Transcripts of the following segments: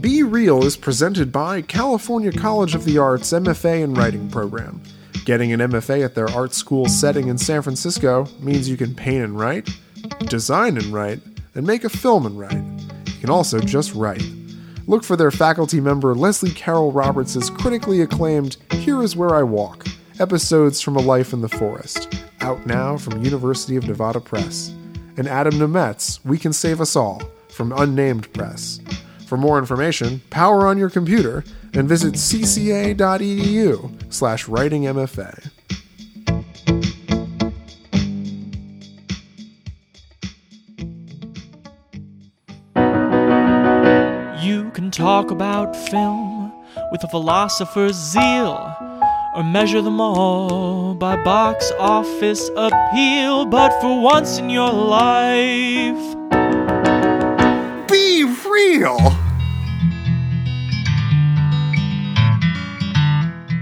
Be Reel is presented by California College of the Arts MFA in Writing program. Getting an MFA at their art school setting in San Francisco means you can paint and write, design and write, and make a film and write. You can also just write. Look for their faculty member Leslie Carol Roberts' critically acclaimed Here Is Where I Walk Episodes from a Life in the Forest, out now from University of Nevada Press, and Adam Nemett's We Can Save Us All from Unnamed Press. For more information, power on your computer and visit cca.edu slash writingmfa. You can talk about film with a philosopher's zeal, or measure them all by box office appeal. But for once in your life, Be real!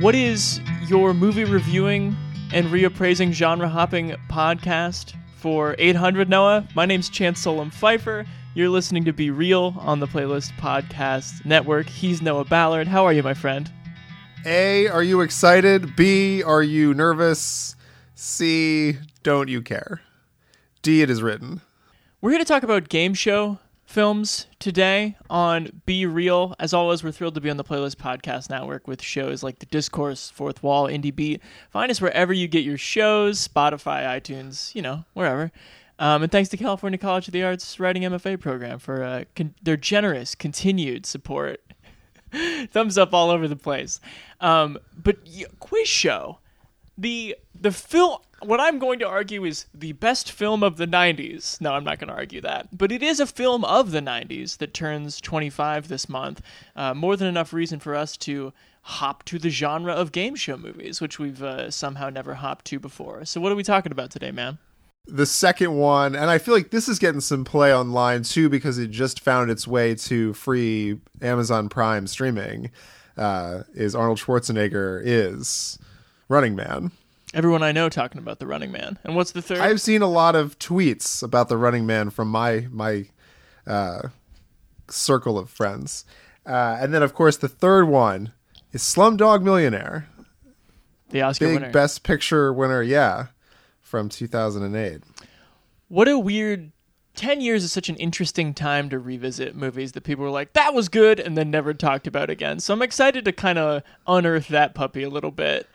what is your movie reviewing and reappraising genre hopping podcast for 800 Noah? My name's Chance Solem-Pfeifer. You're listening to Be Reel on the Playlist Podcast Network. He's Noah Ballard. How are you, my friend? A, are you excited? B, are you nervous? C, don't you care? D, it is written. We're here to talk about game show films today on Be Reel. As always, we're thrilled to be on the Playlist Podcast Network with shows like The Discourse, Fourth Wall, Indie Beat. Find us wherever you get your shows Spotify, iTunes, you know, wherever. Um, and thanks to California College of the Arts Writing MFA program for uh, con- their generous, continued support. Thumbs up all over the place. Um, but y- quiz show the the film what i'm going to argue is the best film of the 90s no i'm not going to argue that. But it is a film of the 90s that turns 25 this month uh, more than enough reason for us to hop to the genre of game show movies which we've uh, somehow never hopped to before. So what are we talking about today man The second one, and I feel like this is getting some play online too because it just found its way to free Amazon Prime streaming, uh, is Arnold Schwarzenegger is Running Man. everyone i know talking about the running man. And what's the third? I've seen a lot of tweets about the Running Man from my my uh, circle of friends, uh, and then of course the third one is Slumdog Millionaire, the oscar big winner. Best Picture winner, yeah, from 2008. what a weird 10 years is such an interesting time to revisit movies that people were like that was good and then never talked about again so i'm excited to kind of unearth that puppy a little bit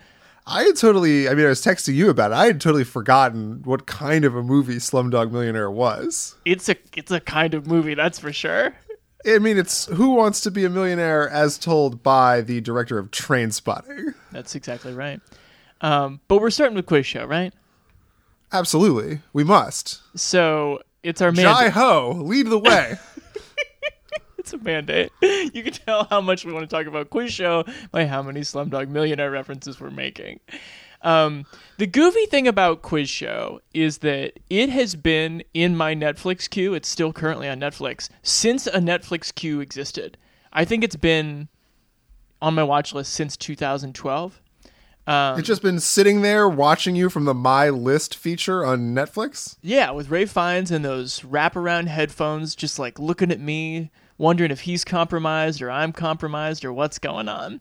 I had totally, I mean, I was texting you about it. I had totally forgotten what kind of a movie Slumdog Millionaire was. it's a it's a kind of movie that's for sure I mean, it's Who Wants to Be a Millionaire as told by the director of Trainspotting. that's exactly right um, but we're starting with quiz show right Absolutely. We must. so it's our mandate. Jai Ho, lead the way. it's a mandate you can tell how much we want to talk about quiz show by how many slumdog millionaire references we're making Um, the goofy thing about Quiz Show is that it has been in my Netflix queue. It's still currently on Netflix since a Netflix queue existed. I think it's been on my watch list since 2012. Um, it's just been sitting there watching you from the My List feature on Netflix. yeah, with Rafe Fiennes and those wraparound headphones, just like looking at me, wondering if he's compromised or I'm compromised or what's going on.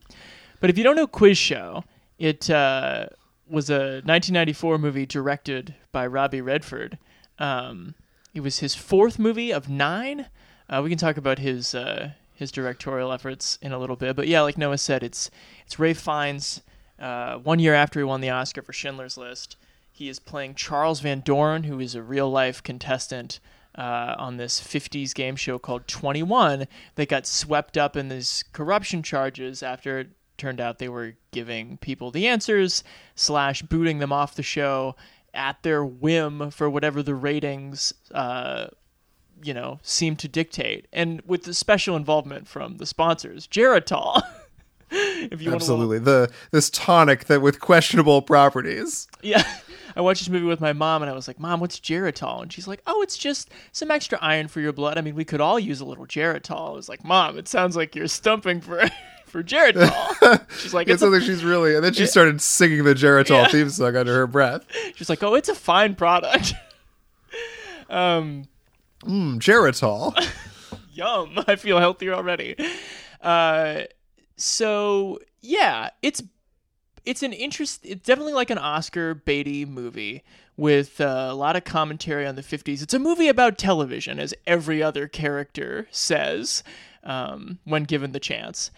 But if you don't know Quiz Show, it uh, was a 1994 movie directed by Robbie Redford. Um, it was his fourth movie of nine. Uh, we can talk about his uh, his directorial efforts in a little bit, but yeah, like Noah said, it's it's Rafe Fiennes. Uh, one year after he won the Oscar for Schindler's List, he is playing Charles Van Doren, who is a real life contestant uh, on this 50s game show called 21 that got swept up in these corruption charges after it turned out they were giving people the answers slash booting them off the show at their whim for whatever the ratings uh, you know seemed to dictate. And with the special involvement from the sponsors geritol if you Absolutely. The this tonic that with questionable properties. Yeah. I watched this movie with my mom and I was like, Mom, what's Geritol? And she's like, Oh, it's just some extra iron for your blood. I mean, we could all use a little Geritol. I was like, Mom, it sounds like you're stumping for for Geritol. She's like, It's it's a, something she's really and then she started singing the Geritol Yeah. theme song under her breath. she's like, Oh, it's a fine product. um Mm, Geritol. Yum! I feel healthier already. Uh, so yeah, it's it's an interest. It's definitely like an Oscar Beatty movie with uh, a lot of commentary on the '50s. It's a movie about television, as every other character says um, when given the chance.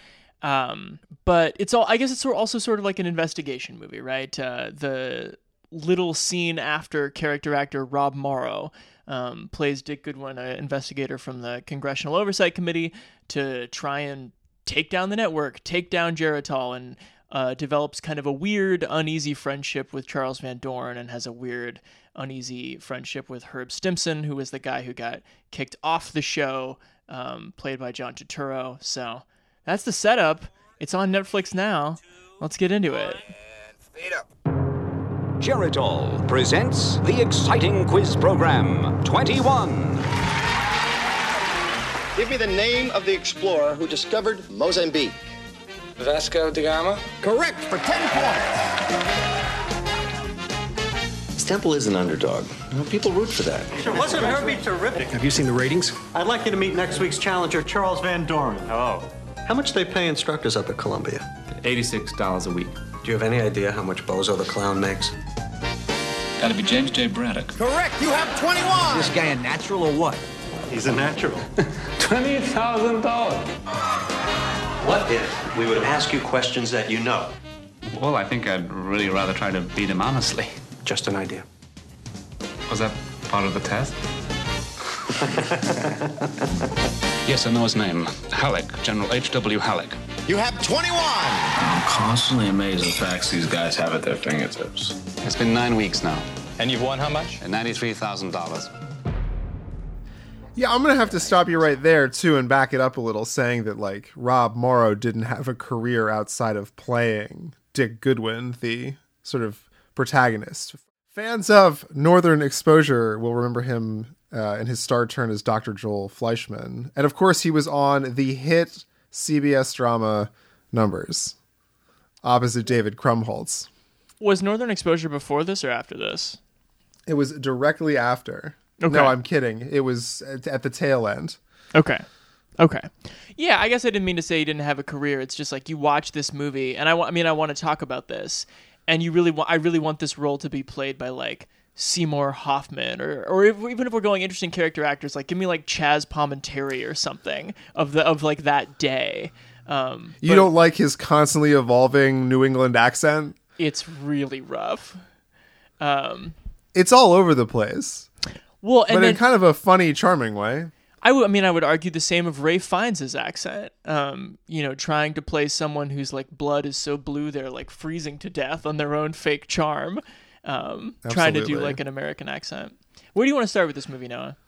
Um, but it's all. I guess it's also sort of like an investigation movie, right? Uh, the little scene after character actor Rob Morrow um, plays Dick Goodwin, an investigator from the Congressional Oversight Committee, to try and take down the network, take down Geritol, and uh, develops kind of a weird, uneasy friendship with Charles Van Doren and has a weird, uneasy friendship with Herb Stempel, who was the guy who got kicked off the show, um, played by John Turturro. So that's the setup. It's on Netflix now. Let's get into it. Geritol presents the exciting quiz program 21. Give me the name of the explorer who discovered Mozambique. Vasco da Gama? Correct for 10 points. Temple is an underdog. You know, people root for that. Wasn't Herbie terrific? Have you seen the ratings? I'd like you to meet next week's challenger, Charles Van Doren. Hello. How much they pay instructors up at Columbia? $86 a week. Do you have any idea how much Bozo the Clown makes? Gotta be James J. Braddock. Correct. You have 21. This guy a natural or what? He's a natural. $20,000. What if we would ask you questions that you know? Well, I think I'd really rather try to beat him honestly. Just an idea. Was that part of the test? yes, I know his name. Halleck, General H.W. Halleck. You have 21. I'm constantly amazed at the facts these guys have at their fingertips. It's been nine weeks now. And you've won how much? $93,000. Yeah, I'm gonna have to stop you right there too and back it up a little, saying that like Rob Morrow didn't have a career outside of playing Dick Goodwin, the sort of protagonist. Fans of Northern Exposure will remember him uh, in his star turn as Dr. Joel Fleischman, and of course he was on the hit CBS drama Numbers, opposite David Krumholtz. Was Northern Exposure before this or after this? It was directly after. Okay. No, I'm kidding. It was at the tail end. Okay. Okay. Yeah, I guess I didn't mean to say you didn't have a career. It's just like you watch this movie, and I, wa- I mean, I want to talk about this, and you really want, I really want this role to be played by like Seymour Hoffman, or or if, even if we're going interesting character actors, like give me like Chazz Palminteri or something of the of like that day. Um, You don't like his constantly evolving New England accent? It's really rough. Um, It's all over the place, well, and but then in kind of a funny, charming way. I mean, I would argue the same of Rafe Fiennes' accent. Um, you know, trying to play someone whose like blood is so blue they're like freezing to death on their own fake charm. Um, trying to do like an American accent. Where do you want to start with this movie, Noah?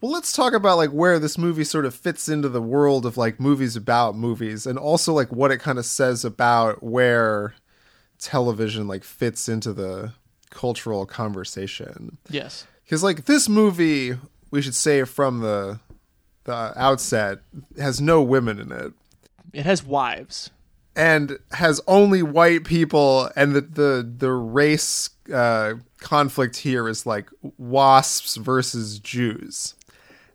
Well, let's talk about like where this movie sort of fits into the world of like movies about movies, and also like what it kind of says about where television like fits into the cultural conversation. Yes. Because like this movie, we should say from the the outset, has no women in it. It has wives. and has only white people and the the the race uh, conflict here is like wasps versus Jews.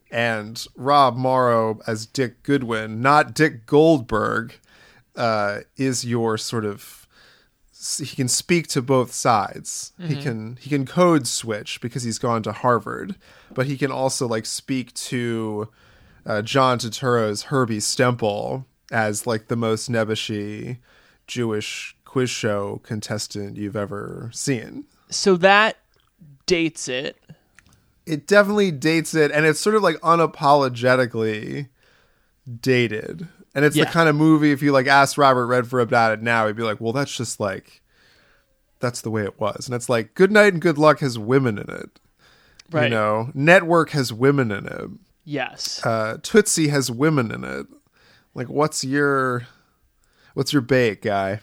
And Rob Morrow as Dick Goodwin, not Dick Goldberg, uh, is your sort of he can speak to both sides. He can he can code switch because he's gone to Harvard, but he can also like speak to uh, John Turturro's Herbie Stempel as like the most nebbishy Jewish quiz show contestant you've ever seen. So that dates it. It definitely dates it, and it's sort of like unapologetically dated. And it's Yeah. the kind of movie if you like ask Robert Redford about it now, he'd be like, "Well, that's just like that's the way it was." And it's like Good Night and Good Luck has women in it. Right. You know, Network has women in it. Yes. Uh, Tootsie has women in it. Like, what's your what's your bait, guy?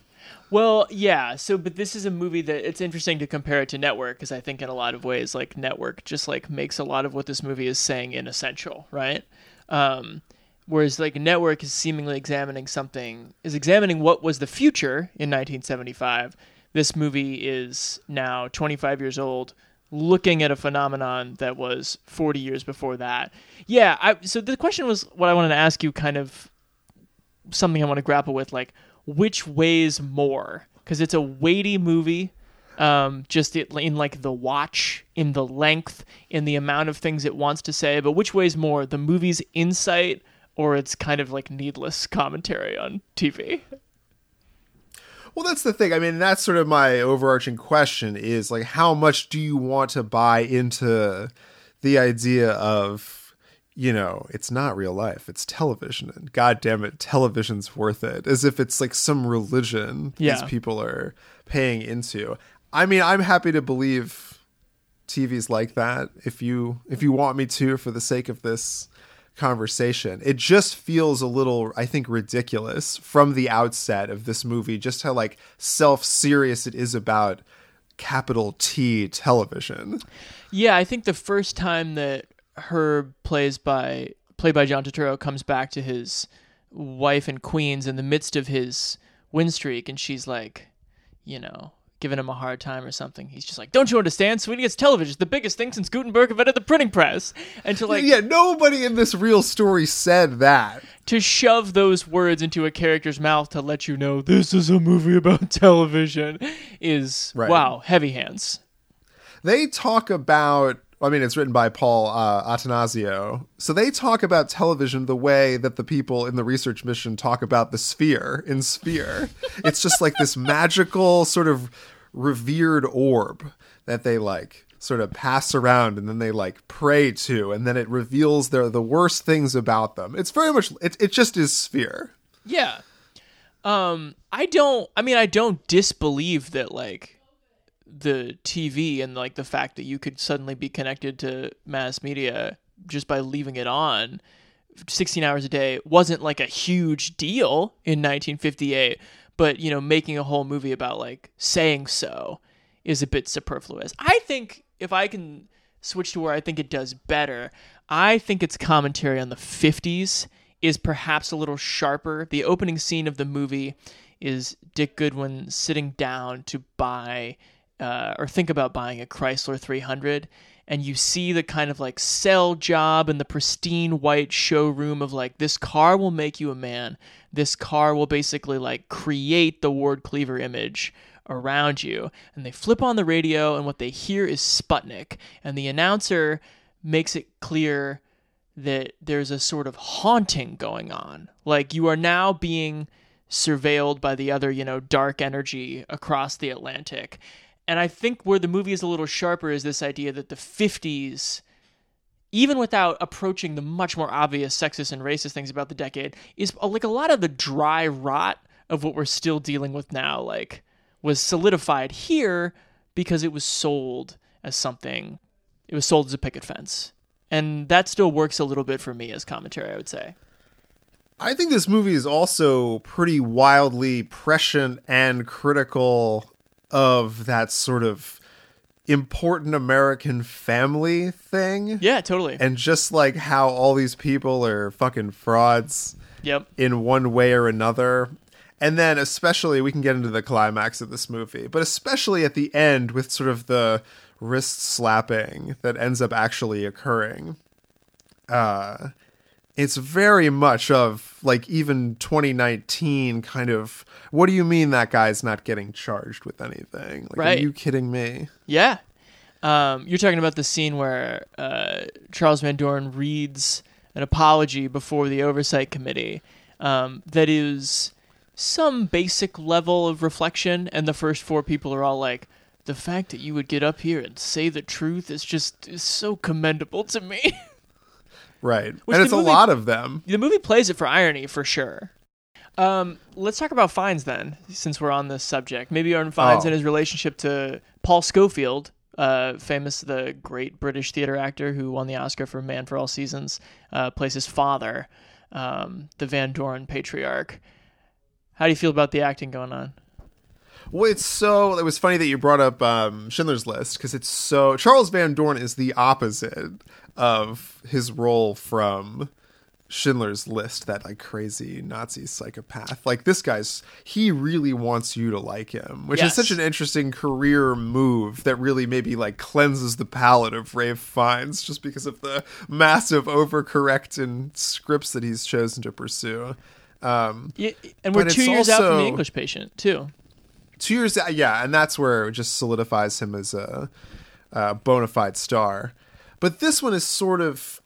Well, yeah. So, but this is a movie that it's interesting to compare it to Network because I think in a lot of ways, like Network just like makes a lot of what this movie is saying inessential, right? Um, whereas like Network is seemingly examining something, is examining what was the future in 1975. This movie is now 25 years old, looking at a phenomenon that was 40 years before that. Yeah, I, so the question was what I wanted to ask you kind of something I want to grapple with like which weighs more because it's a weighty movie um, just in like the watch, in the length, in the amount of things it wants to say. But which weighs more, the movie's insight or its kind of like needless commentary on TV? Well, that's the thing. I mean, that's sort of my overarching question is like, how much do you want to buy into the idea of, you know, it's not real life, it's television, and god damn it, television's worth it, as if it's like some religion Yeah. these people are paying into. I mean, I'm happy to believe TV's like that if you if you want me to for the sake of this conversation. It just feels a little I think ridiculous from the outset of this movie just how like self-serious it is about capital T television. Yeah, I think the first time that Herb plays by played by John Turturro comes back to his wife in Queens in the midst of his win streak, and she's like, you know, giving him a hard time or something. He's just like, "Don't you understand? Sweden gets television. It's the biggest thing since Gutenberg invented the printing press." And to like yeah, nobody in this real story said that. to shove those words into a character's mouth to let you know this is a movie about television is Right. wow, heavy hands. they talk about I mean, it's written by Paul uh, Attanasio. So they talk about television the way that the people in the research mission talk about the sphere in Sphere. it's just like this magical, sort of revered orb that they like sort of pass around and then they like pray to, and then it reveals their the worst things about them. It's very much it. It just is Sphere. Yeah. Um, I don't. I mean, I don't disbelieve that like the TV and like the fact that you could suddenly be connected to mass media just by leaving it on 16 hours a day wasn't like a huge deal in 1958 but you know making a whole movie about like saying so is a bit superfluous. I think if i can switch to where i think it does better i think its commentary on the 50s is perhaps a little sharper. The opening scene of the movie is dick goodwin sitting down to buy uh, or think about buying a Chrysler 300 and you see the kind of like sell job in the pristine white showroom of like this car will make you a man. This car will basically like create the ward cleaver image around you. And they flip on the radio and what they hear is sputnik. And the announcer makes it clear that there's a sort of haunting going on. Like you are now being surveilled by the other you know dark energy across the atlantic and I think where the movie is a little sharper is this idea that the 50s, even without approaching the much more obvious sexist and racist things about the decade, is uh, like a lot of the dry rot of what we're still dealing with now, like, was solidified here because it was sold as something, it was sold as a picket fence. And that still works a little bit for me as commentary, I would say. I think this movie is also pretty wildly prescient and critical of that sort of important American family thing. Yeah, totally. And just like how all these people are fucking frauds yep. in one way or another. And then, especially, we can get into the climax of this movie, but especially at the end with sort of the wrist slapping that ends up actually occurring. Uh, it's very much of like even 2019 kind of what do you mean that guy's not getting charged with anything like Right. are you kidding me Yeah. Um, you're talking about the scene where uh, Charles Van Doren reads an apology before the oversight committee um, that is some basic level of reflection, and the first four people are all like, "The fact that you would get up here and say the truth is just is so commendable to me." right Which and it's movie- a lot of them the movie plays it for irony for sure. Um, let's talk about Fiennes then, since we're on this subject. Maybe on Fiennes Oh. and his relationship to Paul Scofield, uh, famous, the great British theater actor who won the Oscar for Man for All Seasons, uh, plays his father, um, the Van Doren patriarch. How do you feel about the acting going on? Well, it's so. It was funny that you brought up um, Schindler's List because it's so. Charles Van Doren is the opposite of his role from Schindler's List, that like crazy Nazi psychopath. Like this guy's, he really wants you to like him, which Yes. is such an interesting career move that really maybe like cleanses the palate of Rafe Fiennes just because of the massive overcorrect in scripts that he's chosen to pursue. Um, Yeah, and we're two years out from the English Patient too. Two years, yeah, and that's where it just solidifies him as a, a bona fide star. But this one is sort of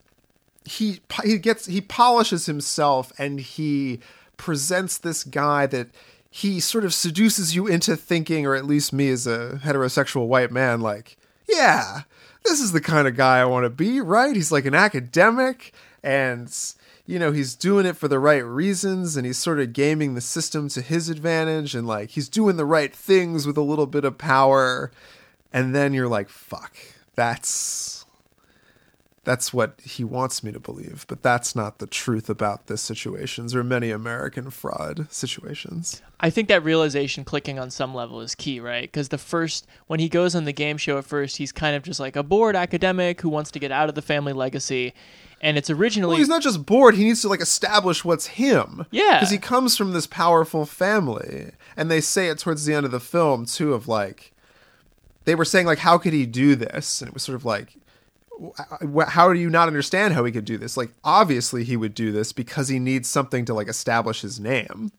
he he gets he polishes himself and he presents this guy that he sort of seduces you into thinking, or at least me as a heterosexual white man, like, yeah, this is the kind of guy I want to be, right? He's like an academic and you know, he's doing it for the right reasons and he's sort of gaming the system to his advantage and like he's doing the right things with a little bit of power. And then you're like, fuck, that's that's what he wants me to believe, but that's not the truth about this situations or many American fraud situations. I think that realization clicking on some level is key, right? Because the first, when he goes on the game show at first, he's kind of just like a bored academic who wants to get out of the family legacy. And it's originally. Well, he's not just bored. He needs to like establish what's him. Yeah. because he comes from this powerful family, and they say it towards the end of the film too. Of like, they were saying like, how could he do this? And it was sort of like, how do you not understand how he could do this? Like, obviously he would do this because he needs something to like establish his name.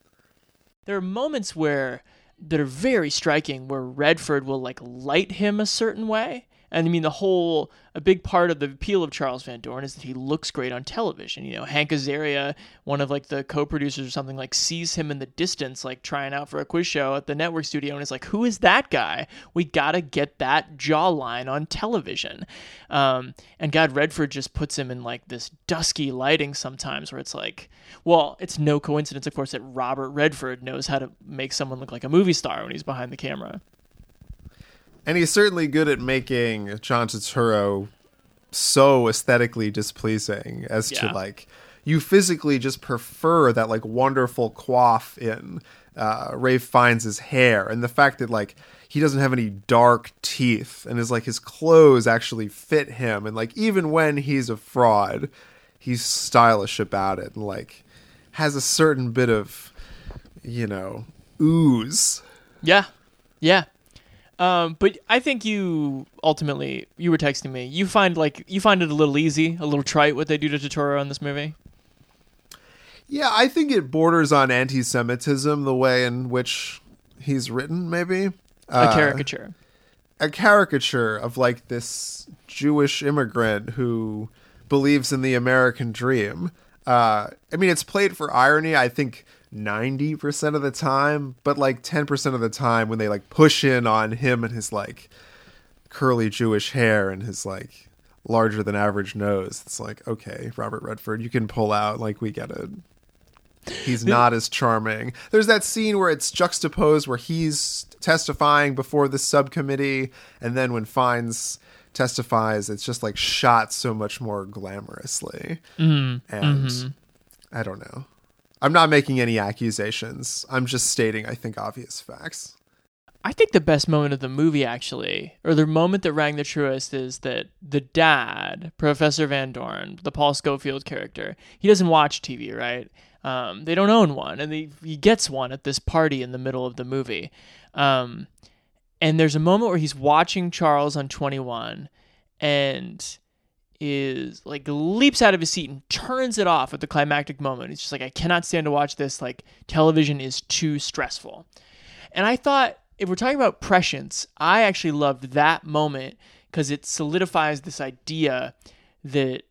there are moments where that are very striking where Redford will like light him a certain way. And I mean, the whole, a big part of the appeal of Charles Van Doren is that he looks great on television. You know, Hank Azaria, one of like the co producers or something, like sees him in the distance, like trying out for a quiz show at the network studio and is like, who is that guy? We gotta get that jawline on television. Um, and God, Redford just puts him in like this dusky lighting sometimes where it's like, well, it's no coincidence, of course, that Robert Redford knows how to make someone look like a movie star when he's behind the camera. And he's certainly good at making John Turturro so aesthetically displeasing as Yeah. to like you physically just prefer that like wonderful coif in uh, Rafe Fiennes' his hair and the fact that like he doesn't have any dark teeth and is like his clothes actually fit him and like even when he's a fraud he's stylish about it and like has a certain bit of you know ooze Yeah, yeah. Um, but I think you ultimately you were texting me. You find like you find it a little easy, a little trite what they do to Turturro in this movie. Yeah, I think it borders on anti-Semitism the way in which he's written. Maybe A caricature. a caricature of like this Jewish immigrant who believes in the American dream. Uh, I mean, it's played for irony. I think ninety percent of the time, but like ten percent of the time when they like push in on him and his like curly Jewish hair and his like larger than average nose, it's like okay, Robert Redford, you can pull out. Like we get it. He's not as charming. There's that scene where it's juxtaposed where he's testifying before the subcommittee, and then when Fiennes testifies, it's just like shot so much more glamorously. And I don't know. I'm not making any accusations. I'm just stating, I think, obvious facts. I think the best moment of the movie, actually, or the moment that rang the truest, is that the dad, Professor Van Doren, the Paul Scofield character, he doesn't watch TV, right? Um, they don't own one, and he, he gets one at this party in the middle of the movie. Um, and there's a moment where he's watching Charles on 21 and is like leaps out of his seat and turns it off at the climactic moment. He's just like, I cannot stand to watch this. Like, television is too stressful. And I thought, if we're talking about prescience, I actually loved that moment because it solidifies this idea that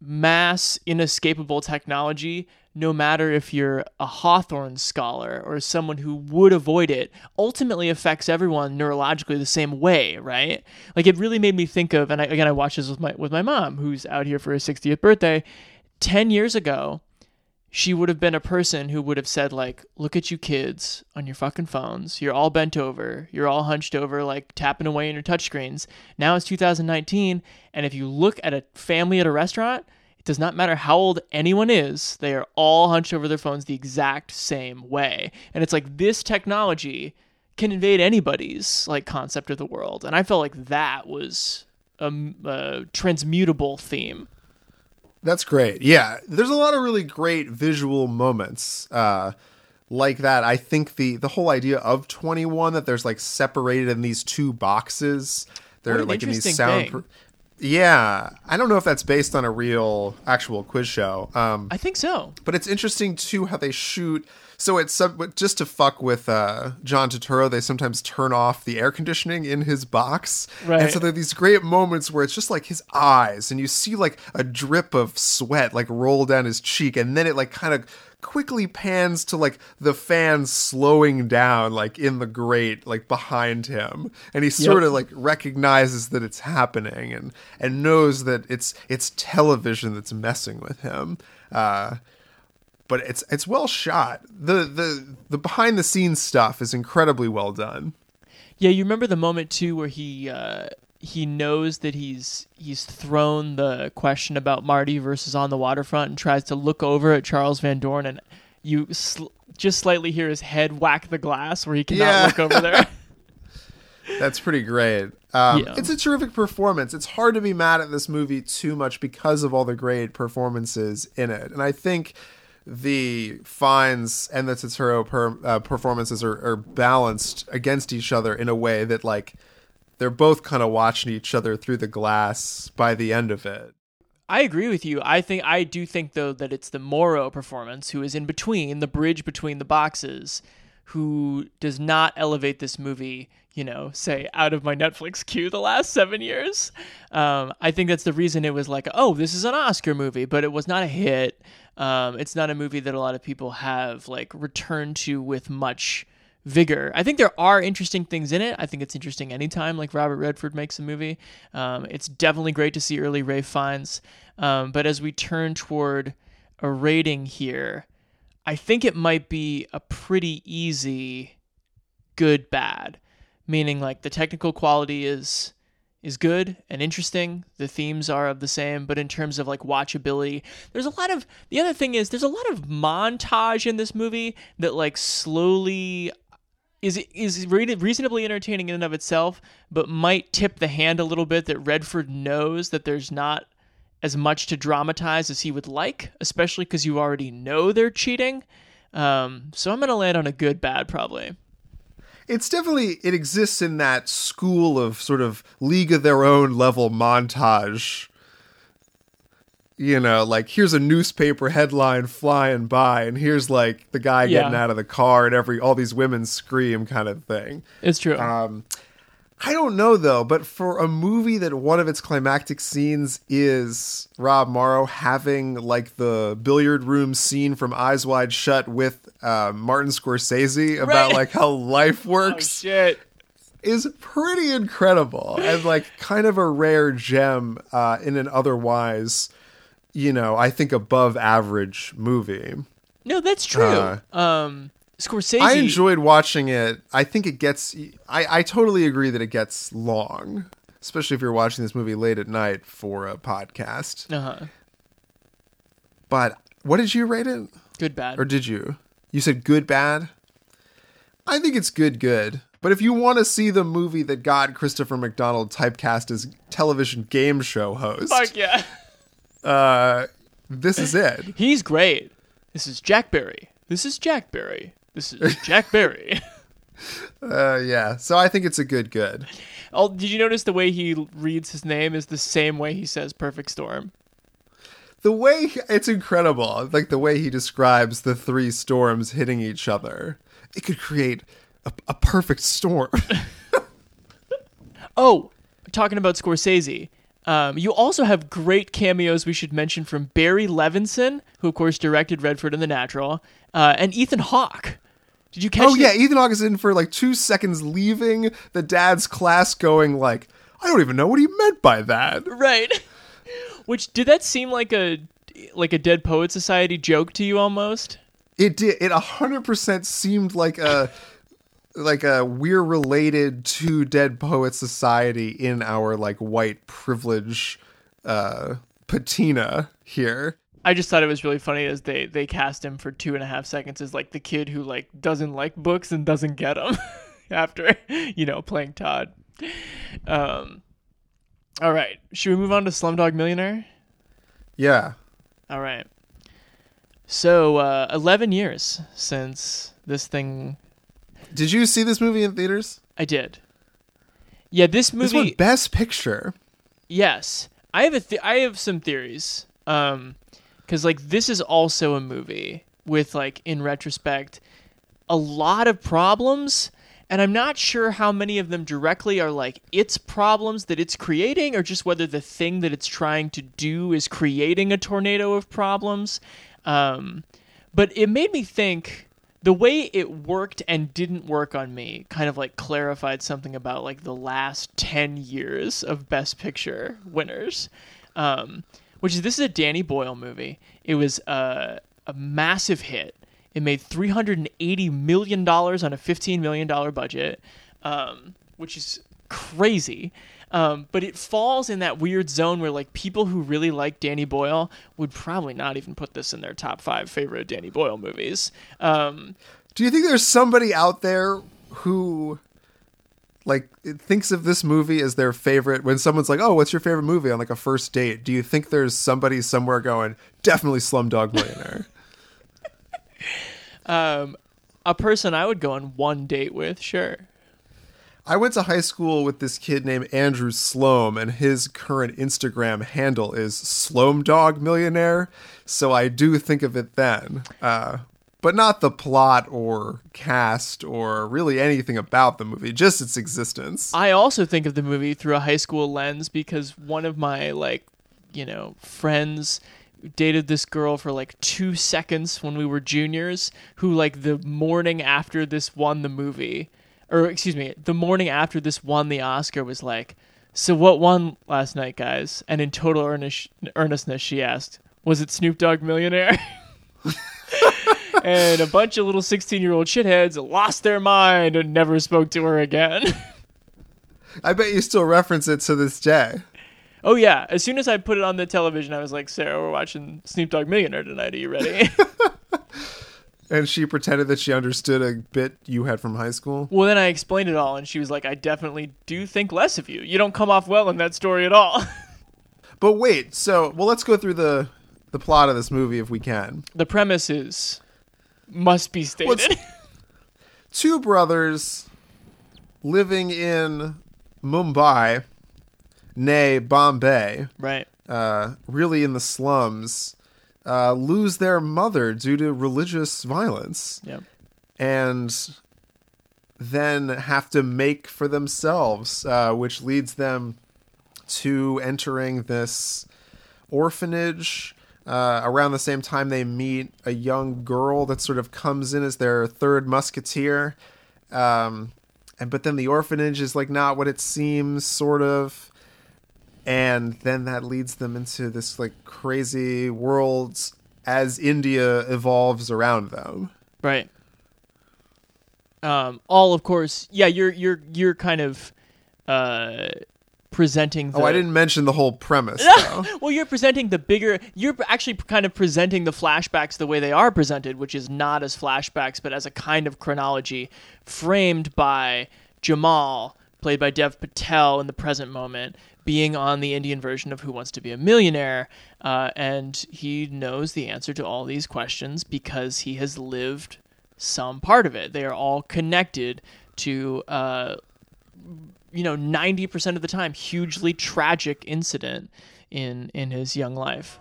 mass, inescapable technology, no matter if you're a Hawthorne scholar or someone who would avoid it, ultimately affects everyone neurologically the same way, right? Like it really made me think of, and I, again, I watched this with my with my mom, who's out here for her 60th birthday. Ten years ago, she would have been a person who would have said like look at you kids on your fucking phones you're all bent over you're all hunched over like tapping away on your touchscreens now it's 2019 and if you look at a family at a restaurant it does not matter how old anyone is they are all hunched over their phones the exact same way and it's like this technology can invade anybody's like concept of the world and i felt like that was a, a transmutable theme That's great. Yeah, there's a lot of really great visual moments uh, like that. I think the the whole idea of 21 that there's like separated in these two boxes. They're like in these sound. pr- yeah, I don't know if that's based on a real actual quiz show. Um, I think so. but it's interesting too how they shoot. So it's just to fuck with uh, John Turturro. They sometimes turn off the air conditioning in his box, Right. and so there are these great moments where it's just like his eyes, and you see like a drip of sweat like roll down his cheek, and then it like kind of quickly pans to like the fan slowing down like in the grate like behind him and he sort of like recognizes that it's happening and and knows that it's it's television that's messing with him uh but it's it's well shot. The the the behind the scenes stuff is incredibly well done. Yeah, you remember the moment too where he uh, he knows that he's he's thrown the question about Marty versus on the waterfront and tries to look over at Charles Van Doren and you sl- just slightly hear his head whack the glass where he cannot Yeah. look over there. That's pretty great. Um, Yeah. It's a terrific performance. It's hard to be mad at this movie too much because of all the great performances in it, and I think the Fiennes and the Turturro per, uh, performances are, are balanced against each other in a way that like they're both kind of watching each other through the glass by the end of it. I agree with you. I think I do think though that it's the Morrow performance who is in between the bridge between the boxes, who does not elevate this movie. You know, say out of my Netflix queue the last seven years. Um, I think that's the reason it was like, oh, this is an Oscar movie, but it was not a hit. Um, it's not a movie that a lot of people have like returned to with much vigor. I think there are interesting things in it. I think it's interesting anytime like Robert Redford makes a movie. Um, it's definitely great to see early Rafe Fiennes. Um, but as we turn toward a rating here, I think it might be a pretty easy good bad, meaning like the technical quality is is good and interesting. The themes are of the same, but in terms of like watchability, there's a lot of the other thing is there's a lot of montage in this movie that like slowly is is re- reasonably entertaining in and of itself, but might tip the hand a little bit that Redford knows that there's not as much to dramatize as he would like, especially because you already know they're cheating. Um, so I'm gonna land on a good bad probably. it's definitely it exists in that school of sort of league of their own level montage you know like here's a newspaper headline flying by and here's like the guy getting Yeah. out of the car and every all these women scream kind of thing It's true. um I don't know though, but for a movie that one of its climactic scenes is Rob Morrow having like the billiard room scene from Eyes Wide Shut with uh, Martin Scorsese about Right. like how life oh works shit. is pretty incredible and like kind of a rare gem uh, in an otherwise, you know, I think above average movie. No, that's true. Uh, um, Scorsese. I enjoyed watching it. I think it gets. I, I totally agree that it gets long, especially if you're watching this movie late at night for a podcast. Uh-huh. But what did you rate it? Good bad. Or did you? You said good, bad? I think it's good, good. But if you want to see the movie that got Christopher McDonald typecast as television game show host, Fuck yeah. Uh, this is it. He's great. This is Jack Berry. This is Jack Berry. This is Jack Berry. Uh, yeah. So I think it's a good, good. Oh, did you notice the way he reads his name is the same way he says Perfect Storm? the way it's incredible like the way he describes the three storms hitting each other it could create a, a perfect storm Oh, talking about Scorsese. Um, you also have great cameos we should mention from Barry Levinson, who of course directed Redford and The Natural, uh, and Ethan Hawke. Did you catch? oh the- yeah ethan hawke is in for like two seconds leaving the dad's class going like i don't even know what he meant by that right. Which did that seem like a like a Dead Poet Society joke to you almost? it did it 100% seemed like a like a we're related to dead poet society in our like white privilege uh patina here I just thought it was really funny as they they cast him for two and a half seconds as like the kid who like doesn't like books and doesn't get them after you know playing Todd. Um, all right, should we move on to Slumdog Millionaire? yeah All right. So, uh, 11 years since this thing Did you see this movie in theaters? I did. Yeah, this This one, movie. Best Picture. yes, I have a th- I have some theories. Um, because like this is also a movie with like in retrospect a lot of problems, and I'm not sure how many of them directly are like its problems that it's creating, or just whether the thing that it's trying to do is creating a tornado of problems. Um, but it made me think the way it worked and didn't work on me kind of like clarified something about like the last 10 years of best picture winners. Um, which is this is a danny boyle movie. It was uh, a massive hit. It made $380 million on a $15 million budget um, which is crazy um, but it falls in that weird zone where like people who really like Danny Boyle would probably not even put this in their top five favorite Danny Boyle movies. Um, Do you think there's somebody out there who like thinks of this movie as their favorite when someone's like, "Oh, what's your favorite movie?" on like a first date? Do you think there's somebody somewhere going, "Definitely Slumdog Millionaire"? a person I would go on one date with, sure. I went to high school with this kid named Andrew Sloan, and his current Instagram handle is Slumdog Millionaire. So I do think of it then, uh, but not the plot or cast or really anything about the movie, just its existence. I also think of the movie through a high school lens because one of my like, you know, friends dated this girl for like 2 seconds when we were juniors who like the morning after this won the movie or excuse me, the morning after this won the Oscar was like, "So what won last night, guys?" And in total earnest, earnestness she asked, "Was it Snoop Dogg Millionaire?" and a bunch of little 16-year-old shitheads lost their mind and never spoke to her again. I bet you still reference it to this day. Oh yeah! As soon as I put it on the television, I was like, "Sarah, we're watching Snoop Dogg Millionaire tonight. Are you ready?" And she pretended that she understood a bit you had from high school. well, then I explained it all, and she was like, "I definitely do think less of you. You don't come off well in that story at all." But wait, so well, let's go through the the plot of this movie if we can. the premise is must be stated. What's- Two brothers living in Mumbai, nay Bombay, right. uh, really in the slums, uh, lose their mother due to religious violence. Yeah. and then have to make for themselves, uh, which leads them to entering this orphanage. Uh, around the same time, they meet a young girl that sort of comes in as their third musketeer. Um, and but then the orphanage is like not what it seems, sort of. And then that leads them into this like crazy world as India evolves around them. Right. Um, all of course, yeah. You're you're you're kind of uh, presenting. The, Oh, I didn't mention the whole premise. though. well, you're presenting the bigger. You're actually kind of presenting the flashbacks the way they are presented, which is not as flashbacks, but as a kind of chronology framed by Jamal, played by Dev Patel in the present moment, being on the Indian version of Who Wants to Be a Millionaire, uh, and he knows the answer to all these questions because he has lived some part of it. They are all connected to. Uh, you know, 90% of the time, hugely tragic incident in in his young life.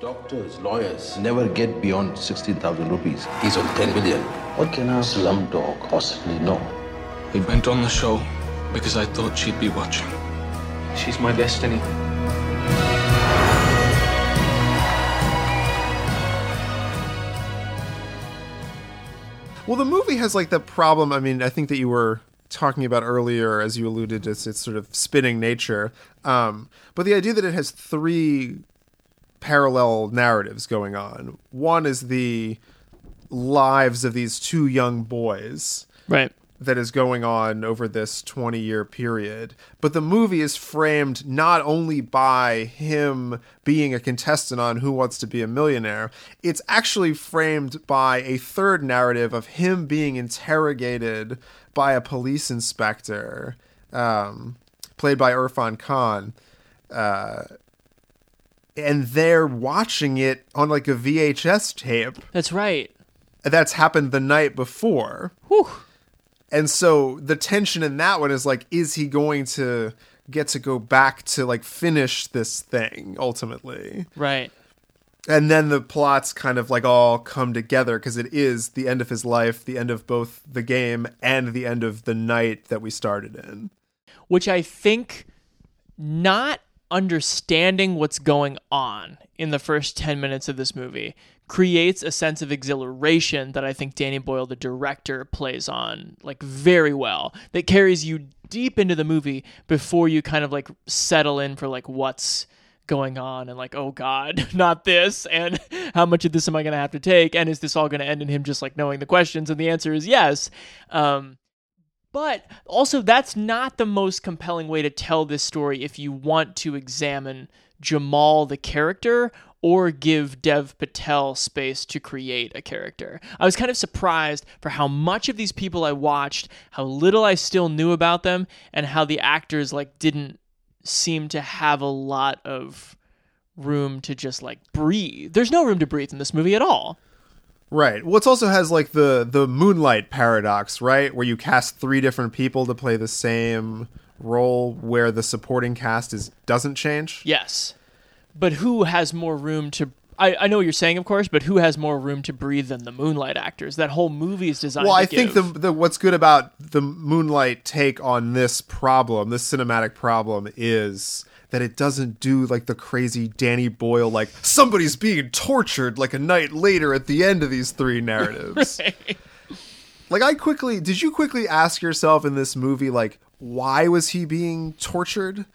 Doctors, lawyers never get beyond 16,000 rupees. He's on 10 million. What can a slum dog possibly know? We went on the show because I thought she'd be watching. She's my destiny. Well, the movie has like the problem. I mean, I think that you were talking about earlier, as you alluded to its, its sort of spinning nature. Um, but the idea that it has three parallel narratives going on. One is the lives of these two young boys Right. That is going on over this 20 year period. But the movie is framed not only by him being a contestant on Who Wants to Be a Millionaire, it's actually framed by a third narrative of him being interrogated by a police inspector, um, played by Irfan Khan. Uh, and they're watching it on like a VHS tape That's right. that's happened the night before. Whew. And so the tension in that one is like, is he going to get to go back to like finish this thing ultimately? Right. And then the plots kind of like all come together because it is the end of his life, the end of both the game and the end of the night that we started in. which I think not understanding what's going on in the first 10 minutes of this movie creates a sense of exhilaration that I think Danny Boyle the director plays on like very well that carries you deep into the movie before you kind of like settle in for like what's going on and like oh god not this and how much of this am i going to have to take and is this all going to end in him just like knowing the questions? And the answer is yes. Um but also, that's not the most compelling way to tell this story if you want to examine Jamal the character or give Dev Patel space to create a character. I was kind of surprised for how much of these people I watched, how little I still knew about them, and how the actors like didn't seem to have a lot of room to just like breathe. There's no room to breathe in this movie at all. Right. Well, it also has like the the moonlight paradox, right, where you cast three different people to play the same role, where the supporting cast is doesn't change. Yes. But who has more room to I, I know what you're saying, of course, but who has more room to breathe than the Moonlight actors? That whole movie is designed. Well, I think the, the what's good about the Moonlight take on this problem, this cinematic problem, is that it doesn't do like the crazy Danny Boyle, like somebody's being tortured like a night later at the end of these three narratives. Like, I quickly did you quickly ask yourself in this movie, like, why was he being tortured?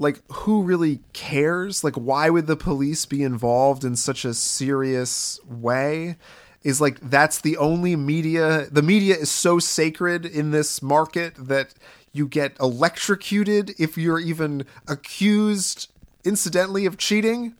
Like, who really cares? Like, why would the police be involved in such a serious way? Is like, that's the only media. The media is so sacred in this market that you get electrocuted if you're even accused incidentally of cheating.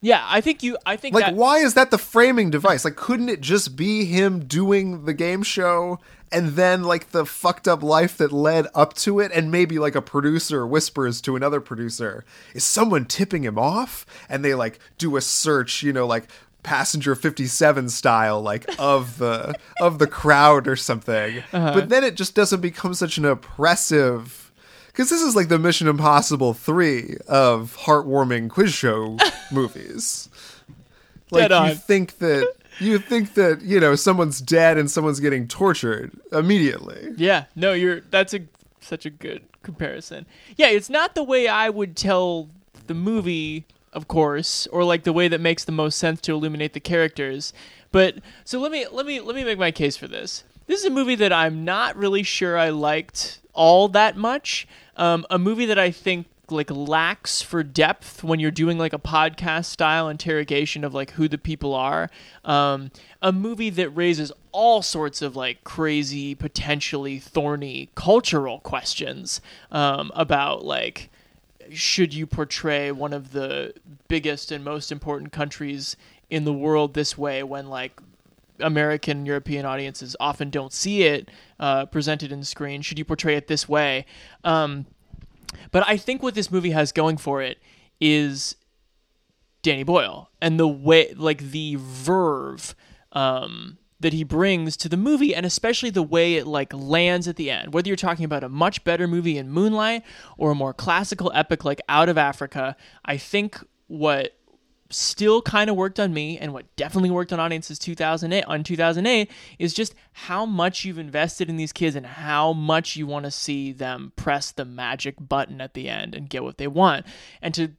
yeah, I think you. I think Like, that, why is that the framing device? Like, couldn't it just be him doing the game show and then, like, the fucked up life that led up to it? And maybe, like, a producer whispers to another producer, is someone tipping him off? And they, like, do a search, you know, like, passenger 57 style like of the of the crowd or something uh-huh. but then it just doesn't become such an oppressive because this is like the mission impossible 3 of heartwarming quiz show movies like you think that you think that you know someone's dead and someone's getting tortured immediately Yeah, no, you're. That's a such a good comparison. Yeah, it's not the way I would tell the movie, of course, or like the way that makes the most sense to illuminate the characters. But so let me let me let me make my case for this. This is a movie that I'm not really sure I liked all that much. Um, a movie that I think like lacks for depth when you're doing like a podcast style interrogation of like who the people are. Um, a movie that raises all sorts of like crazy, potentially thorny cultural questions um, about like should you portray one of the biggest and most important countries in the world this way when like American European audiences often don't see it uh, presented in screen? Should you portray it this way? Um, but I think what this movie has going for it is Danny Boyle and the way, like the verve um, that he brings to the movie, and especially the way it like lands at the end. Whether you're talking about a much better movie in Moonlight or a more classical epic like Out of Africa, I think what still kind of worked on me and what definitely worked on audiences 2008 on 2008 is just how much you've invested in these kids and how much you want to see them press the magic button at the end and get what they want. And to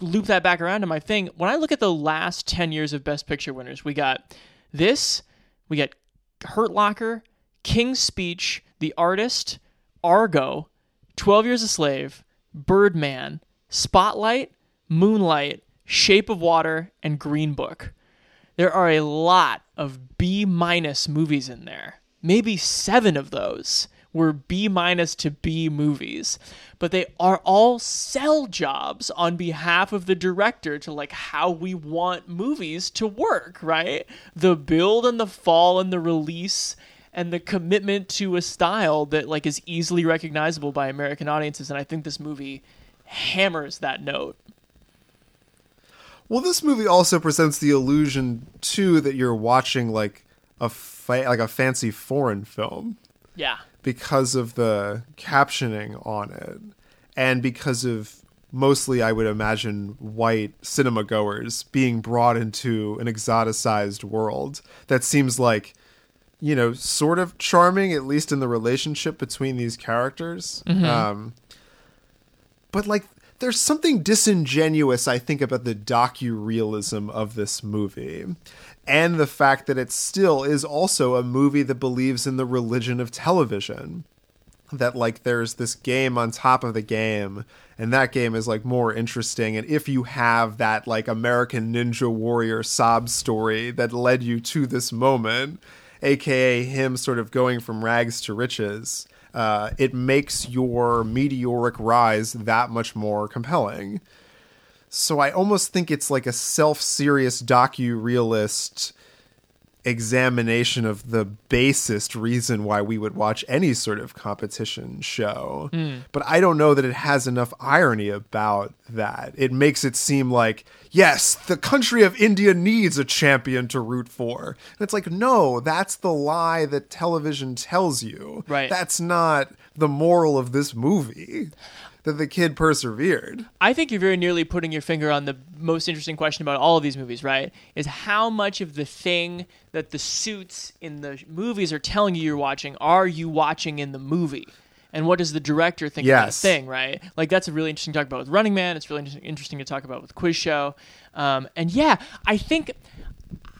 loop that back around to my thing when i look at the last 10 years of best picture winners we got this we got hurt locker king's speech the artist argo 12 years a slave birdman spotlight moonlight Shape of Water, and Green Book. There are a lot of B minus movies in there. Maybe seven of those were B minus to B movies, but they are all sell jobs on behalf of the director to like how we want movies to work, right? The build and the fall and the release and the commitment to a style that like is easily recognizable by American audiences and I think this movie hammers that note. Well, this movie also presents the illusion too that you're watching like a fa- like a fancy foreign film. Yeah. because of the captioning on it. And because of mostly I would imagine white cinema goers being brought into an exoticized world that seems like you know sort of charming at least in the relationship between these characters. Um but like there's something disingenuous i think about the docu-realism of this movie and the fact that it still is also a movie that believes in the religion of television. That like there's this game on top of the game and that game is like more interesting. And if you have that like american ninja warrior sob story that led you to this moment aka him sort of going from rags to riches uh, it makes your meteoric rise that much more compelling. So i almost think it's like a self-serious docu-realist examination of the basest reason why we would watch any sort of competition show. Hmm. But I don't know that it has enough irony about that. It makes it seem like, yes, the country of India needs a champion to root for. And it's like, no, that's the lie that television tells you. Right. That's not the moral of this movie. That the kid persevered. I think you're very nearly putting your finger on the most interesting question about all of these movies, right? Is how much of the thing that the suits in the movies are telling you you're watching are you watching in the movie? And what does the director think of that thing, right? Like that's a really interesting to talk about with Running Man. It's really inter- interesting to talk about with Quiz Show. Um, and yeah, I think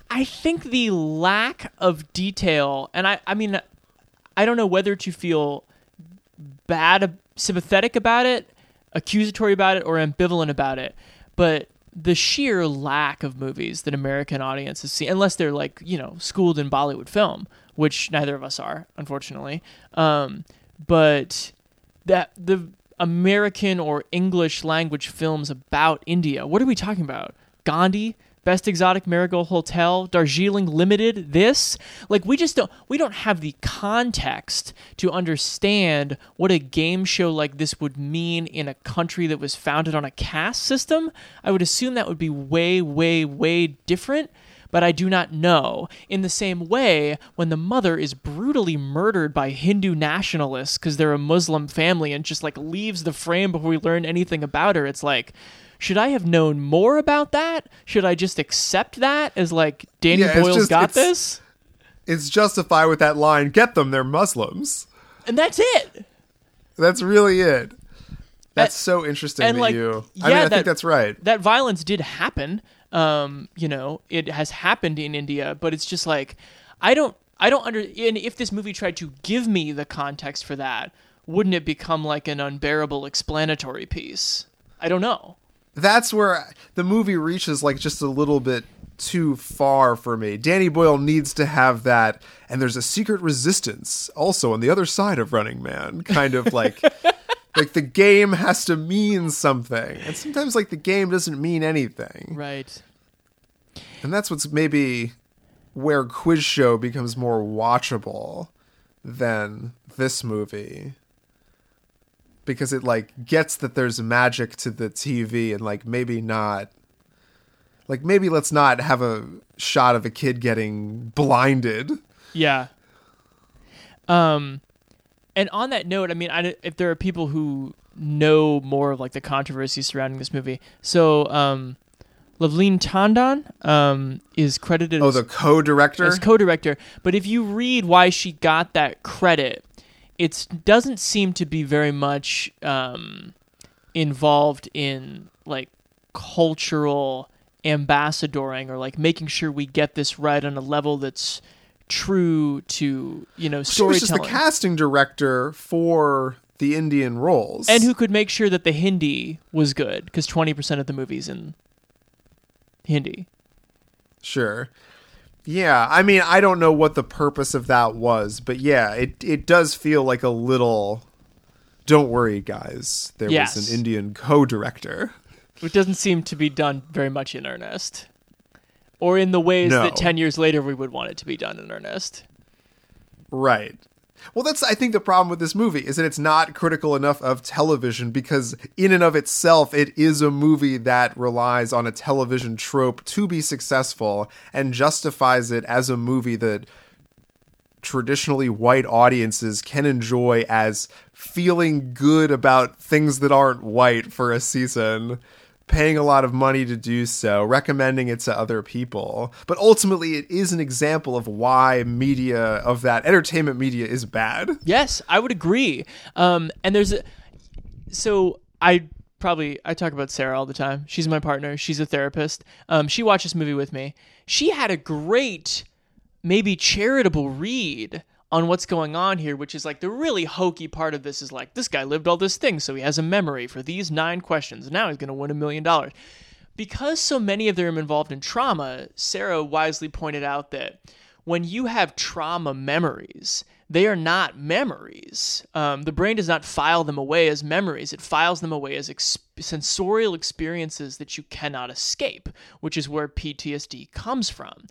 I think the lack of detail, and I, I mean, I don't know whether to feel bad, sympathetic about it, accusatory about it, or ambivalent about it, but the sheer lack of movies that American audiences see, unless they're like you know schooled in Bollywood film, which neither of us are, unfortunately. Um, but that the American or English language films about India. What are we talking about? Gandhi, Best Exotic Marigold Hotel, Darjeeling Limited, this? Like we just don't we don't have the context to understand what a game show like this would mean in a country that was founded on a caste system. I would assume that would be way way way different but I do not know. In the same way, when the mother is brutally murdered by Hindu nationalists because they're a Muslim family and just like leaves the frame before we learn anything about her, it's like, should I have known more about that? Should I just accept that as like Danny Yeah, Boyle's just- got it's- this? It's justified with that line, get them, they're Muslims. And that's it. That's really it. That's That- so interesting and, that like, you. yeah, I mean, I that- think that's right. That violence did happen. Um, you know, it has happened in India, but it's just like I don't I don't under and if this movie tried to give me the context for that, wouldn't it become like an unbearable explanatory piece? I don't know. That's where the movie reaches like just a little bit too far for me. Danny Boyle needs to have that, and there's a secret resistance also on the other side of Running Man, kind of like. like the game has to mean something and sometimes like the game doesn't mean anything Right. and that's what's maybe where quiz show becomes more watchable than this movie because it like gets that there's magic to the TV and like maybe not like maybe let's not have a shot of a kid getting blinded. Yeah. Um, and on that note, I mean, I, if there are people who know more of like the controversy surrounding this movie, so um, Loveleen Tandan um is credited oh as, the co-director? as co-director, but if you read why she got that credit, it doesn't seem to be very much um involved in like cultural ambassadoring or like making sure we get this right on a level that's true to you know storytelling. she was just the casting director for the Indian roles and who could make sure that the hindi was good because 20% of the movies in hindi Sure. Yeah, I mean, I don't know what the purpose of that was, but yeah, it it does feel like a little. Don't worry, guys. There Yes. was an Indian co-director. which doesn't seem to be done very much in earnest or in the ways No. that 10 years later we would want it to be done in earnest Right. Well, that's I think the problem with this movie is that it's not critical enough of television because in and of itself it is a movie that relies on a television trope to be successful and justifies it as a movie that traditionally white audiences can enjoy as feeling good about things that aren't white for a season paying a lot of money to do so, recommending it to other people. But ultimately, it is an example of why media of that entertainment media is bad. Yes, I would agree. Um, and there's a so I probably I talk about Sarah all the time. She's my partner. She's a therapist. Um, she watched this movie with me. She had a great, maybe charitable read on what's going on here, which is like the really hokey part of this is like this guy lived all this thing, so he has a memory for these nine questions. Now he's going to win a million dollars. Because so many of them involved in trauma, Sarah wisely pointed out that when you have trauma memories, they are not memories. Um, the brain does not file them away as memories, it files them away as ex- sensorial experiences that you cannot escape, which is where PTSD comes from.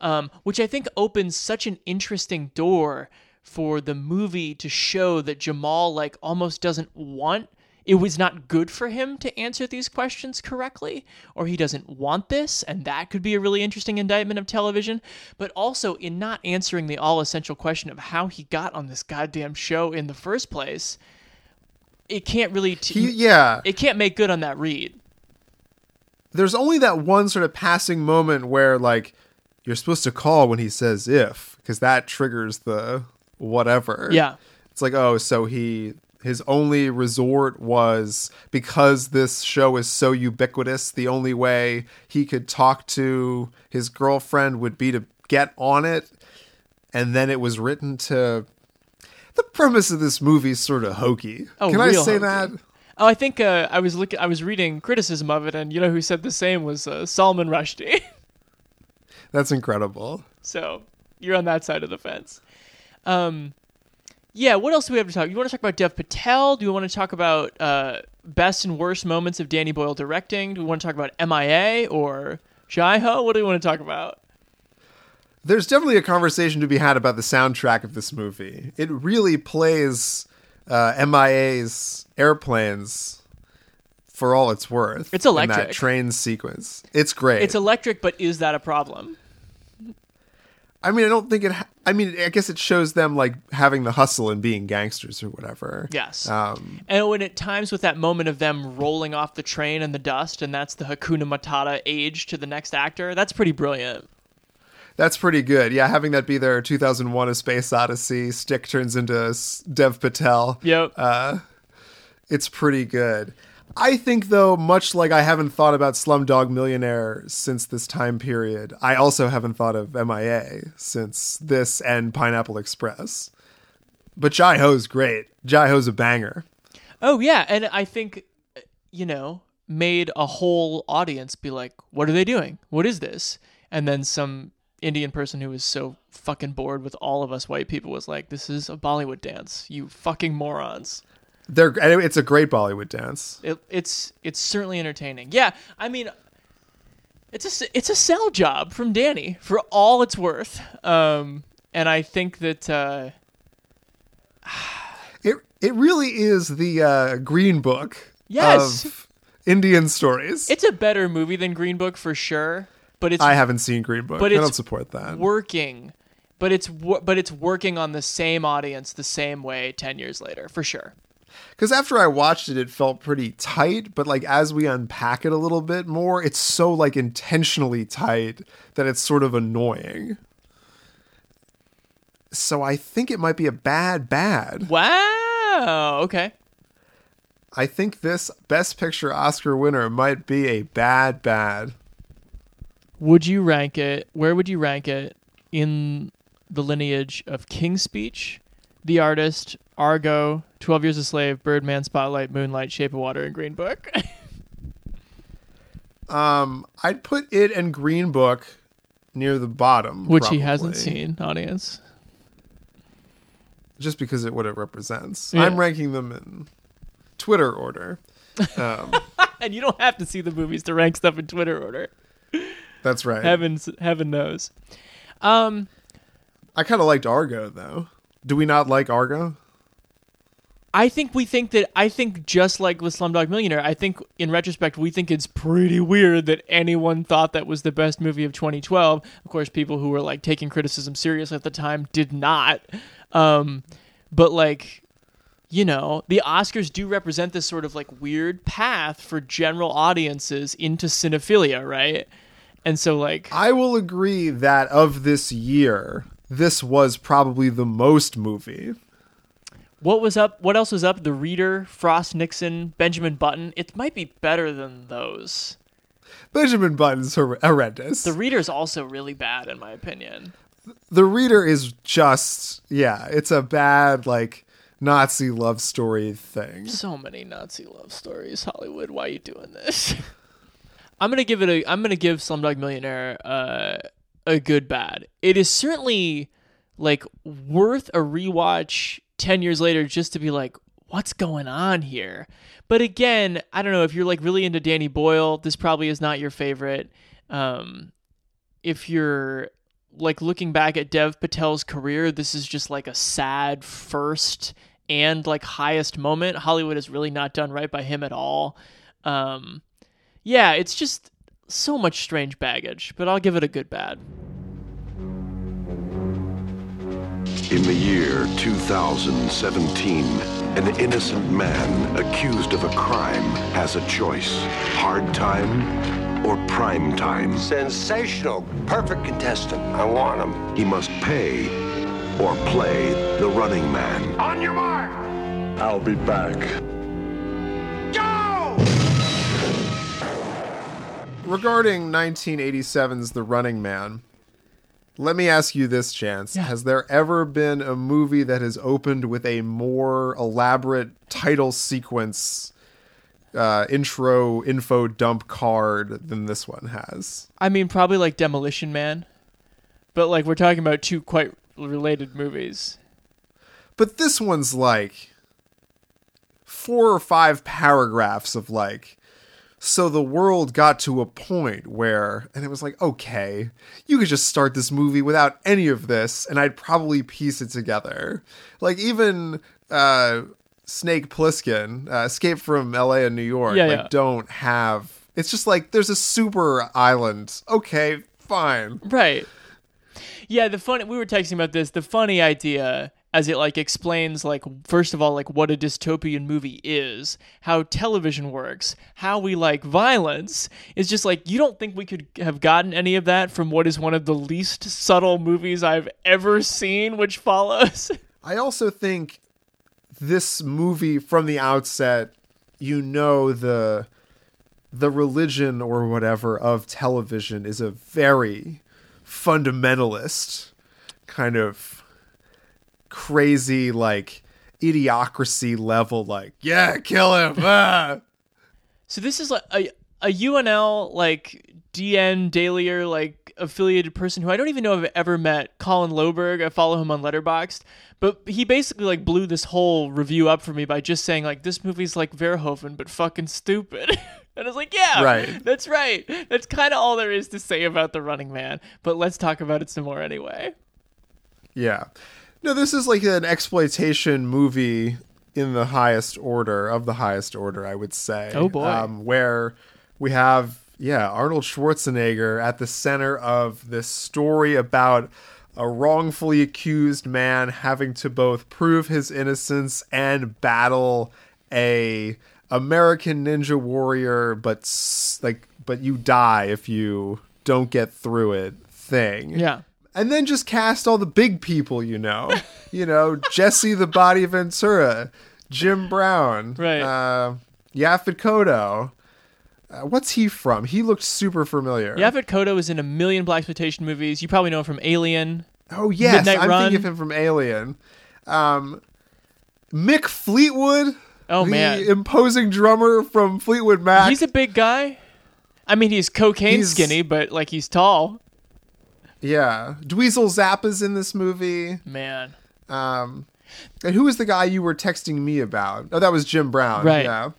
Um, which I think opens such an interesting door for the movie to show that Jamal, like, almost doesn't want it was not good for him to answer these questions correctly, or he doesn't want this, and that could be a really interesting indictment of television. But also, in not answering the all essential question of how he got on this goddamn show in the first place, it can't really. T- He, yeah. It can't make good on that read. There's only that one sort of passing moment where, like, you're supposed to call when he says if, because that triggers the whatever. Yeah. It's like, oh, so he his only resort was because this show is so ubiquitous, the only way he could talk to his girlfriend would be to get on it. And then it was written to the premise of this movie is sort of hokey. Oh, Can I say hokey. that? Oh, I think uh, I was looking. I was reading criticism of it, and you know who said the same was uh, Salman Rushdie. That's incredible. So you're on that side of the fence. Um, yeah. What else do we have to talk? Do you want to talk about Dev Patel? Do we want to talk about uh, best and worst moments of Danny Boyle directing? Do we want to talk about MIA or Jai Ho? What do we want to talk about? There's definitely a conversation to be had about the soundtrack of this movie. It really plays uh, MIA's airplanes for all it's worth. It's In electric. that train sequence. It's great. It's electric, but is that a problem? I mean, I don't think it. Ha- I mean, I guess it shows them like having the hustle and being gangsters or whatever. Yes. Um, And when at times with that moment of them rolling off the train in the dust, and that's the Hakuna Matata age to the next actor, that's pretty brilliant. that's pretty good. Yeah, having that be their 2001: A Space Odyssey stick turns into Dev Patel. Yep. Uh, it's pretty good. I think, though, much like I haven't thought about Slumdog Millionaire since this time period, I also haven't thought of MIA since this and Pineapple Express. But Jai Ho's great. Jai Ho's a banger. Oh yeah, and I think you know made a whole audience be like, "What are they doing? What is this?" And then some Indian person who was so fucking bored with all of us white people was like, "This is a Bollywood dance, you fucking morons." They're, it's a great Bollywood dance. It, it's it's certainly entertaining. Yeah, I mean, it's a it's a sell job from Danny for all it's worth. Um, and I think that uh, It it really is the uh, Green Book Yes. of Indian stories. it's a better movie than Green Book for sure. But it's I haven't seen Green Book. but I don't support that. working but it's but it's working on the same audience the same way 10 years later for sure Because after I watched it, it felt pretty tight. But like as we unpack it a little bit more, it's so like intentionally tight that it's sort of annoying. So I think it might be a bad bad. wow okay I think this Best Picture Oscar winner might be a bad bad. would you rank it where would you rank it in the lineage of king's speech the artist argo 12 years a slave birdman spotlight moonlight shape of water and green book Um, I'd put it and Green Book near the bottom, which he hasn't seen audience just because of what it represents. Yeah. I'm ranking them in Twitter order. Um, and you don't have to see the movies to rank stuff in twitter order that's right. heavens heaven knows um I kind of liked Argo though. Do we not like Argo? I think we think that I think just like with Slumdog Millionaire, I think in retrospect we think it's pretty weird that anyone thought that was the best movie of 2012. Of course, people who were like taking criticism seriously at the time did not. Um, but like, you know, the Oscars do represent this sort of like weird path for general audiences into cinephilia, right? And so like I will agree that of this year, this was probably the most movie. What was up? What else was up? The Reader, Frost Nixon, Benjamin Button. It might be better than those. Benjamin Button's hor- horrendous. The Reader's also really bad, in my opinion. the reader is just yeah, it's a bad like Nazi love story thing. So many Nazi love stories, Hollywood. Why are you doing this? I'm gonna give it a. I'm gonna give Slumdog Millionaire uh, a good bad. It is certainly like worth a rewatch ten years later just to be like, what's going on here? But again, I don't know if you're like really into Danny Boyle. This probably is not your favorite. Um, if you're like looking back at Dev Patel's career, this is just like a sad first and like highest moment. Hollywood has really not done right by him at all. Um, yeah, it's just so much strange baggage, but I'll give it a good bad. In the year 2017, an innocent man accused of a crime has a choice hard time or prime time. Sensational. Perfect contestant. I want him. He must pay or play the running man. On your mark. I'll be back. Regarding 1987's The Running Man, let me ask you this chance. Has there ever been a movie that has opened with a more elaborate title sequence uh, intro info dump card than this one has? I mean, probably like Demolition Man, but like we're talking about two quite related movies. But this one's like four or five paragraphs of like so the world got to a point where and it was like okay you could just start this movie without any of this and i'd probably piece it together like even uh snake plissken uh, escape from la and new york Yeah, like yeah. don't have it's just like there's a super island okay fine Right. Yeah, the funny we were texting about this. The funny idea as it like explains like first of all like what a dystopian movie is, how television works, how we like violence is just like you don't think we could have gotten any of that from what is one of the least subtle movies I've ever seen which follows. I also think this movie from the outset, you know the the religion or whatever of television is a very fundamentalist kind of crazy like idiocracy level like yeah kill him ah. So this is like a a UNL like DN Dailier like affiliated person who I don't even know if I've ever met. Colin Loberg, I follow him on Letterboxd, but he basically like blew this whole review up for me by just saying like this movie's like Verhoeven but fucking stupid. and I was like, yeah, Right. That's right. That's kind of all there is to say about the Running Man. But let's talk about it some more anyway. Yeah. No, this is like an exploitation movie in the highest order of the highest order, I would say. Oh, boy. Um, where we have, yeah, Arnold Schwarzenegger at the center of this story about a wrongfully accused man having to both prove his innocence and battle a American ninja warrior, but like, but you die if you don't get through it thing Yeah. And then just cast all the big people you know you know jesse the body ventura jim brown Right. uh yaphet kotto uh, what's he from he looked super familiar Yaphet Kotto is in a million black exploitation movies. You probably know him from Alien. oh yes Midnight i'm Run. thinking of him from alien um mick fleetwood Oh the man. imposing drummer from fleetwood mac He's a big guy. I mean, he's cocaine He's- skinny, but like he's tall. Yeah dweezil zappa's in this movie Man. um and who was the guy you were texting me about oh that was jim brown Right. yeah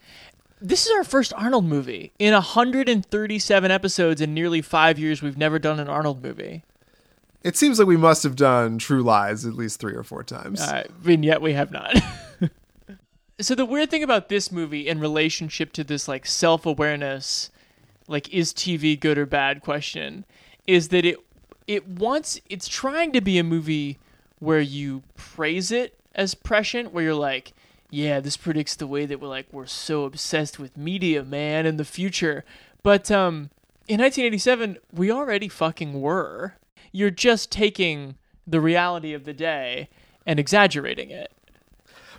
This is our first Arnold movie. In 137 episodes in nearly five years, we've never done an Arnold movie. It seems like we must have done True Lies at least three or four times. Uh, and yet we have not. so the weird thing about this movie in relationship to this like self-awareness, like is TV good or bad question, is that it it wants it's trying to be a movie where you praise it as prescient, where you're like, yeah, this predicts the way that we're like we're so obsessed with media, man, in the future. But um in 1987, we already fucking were. You're just taking the reality of the day and exaggerating it.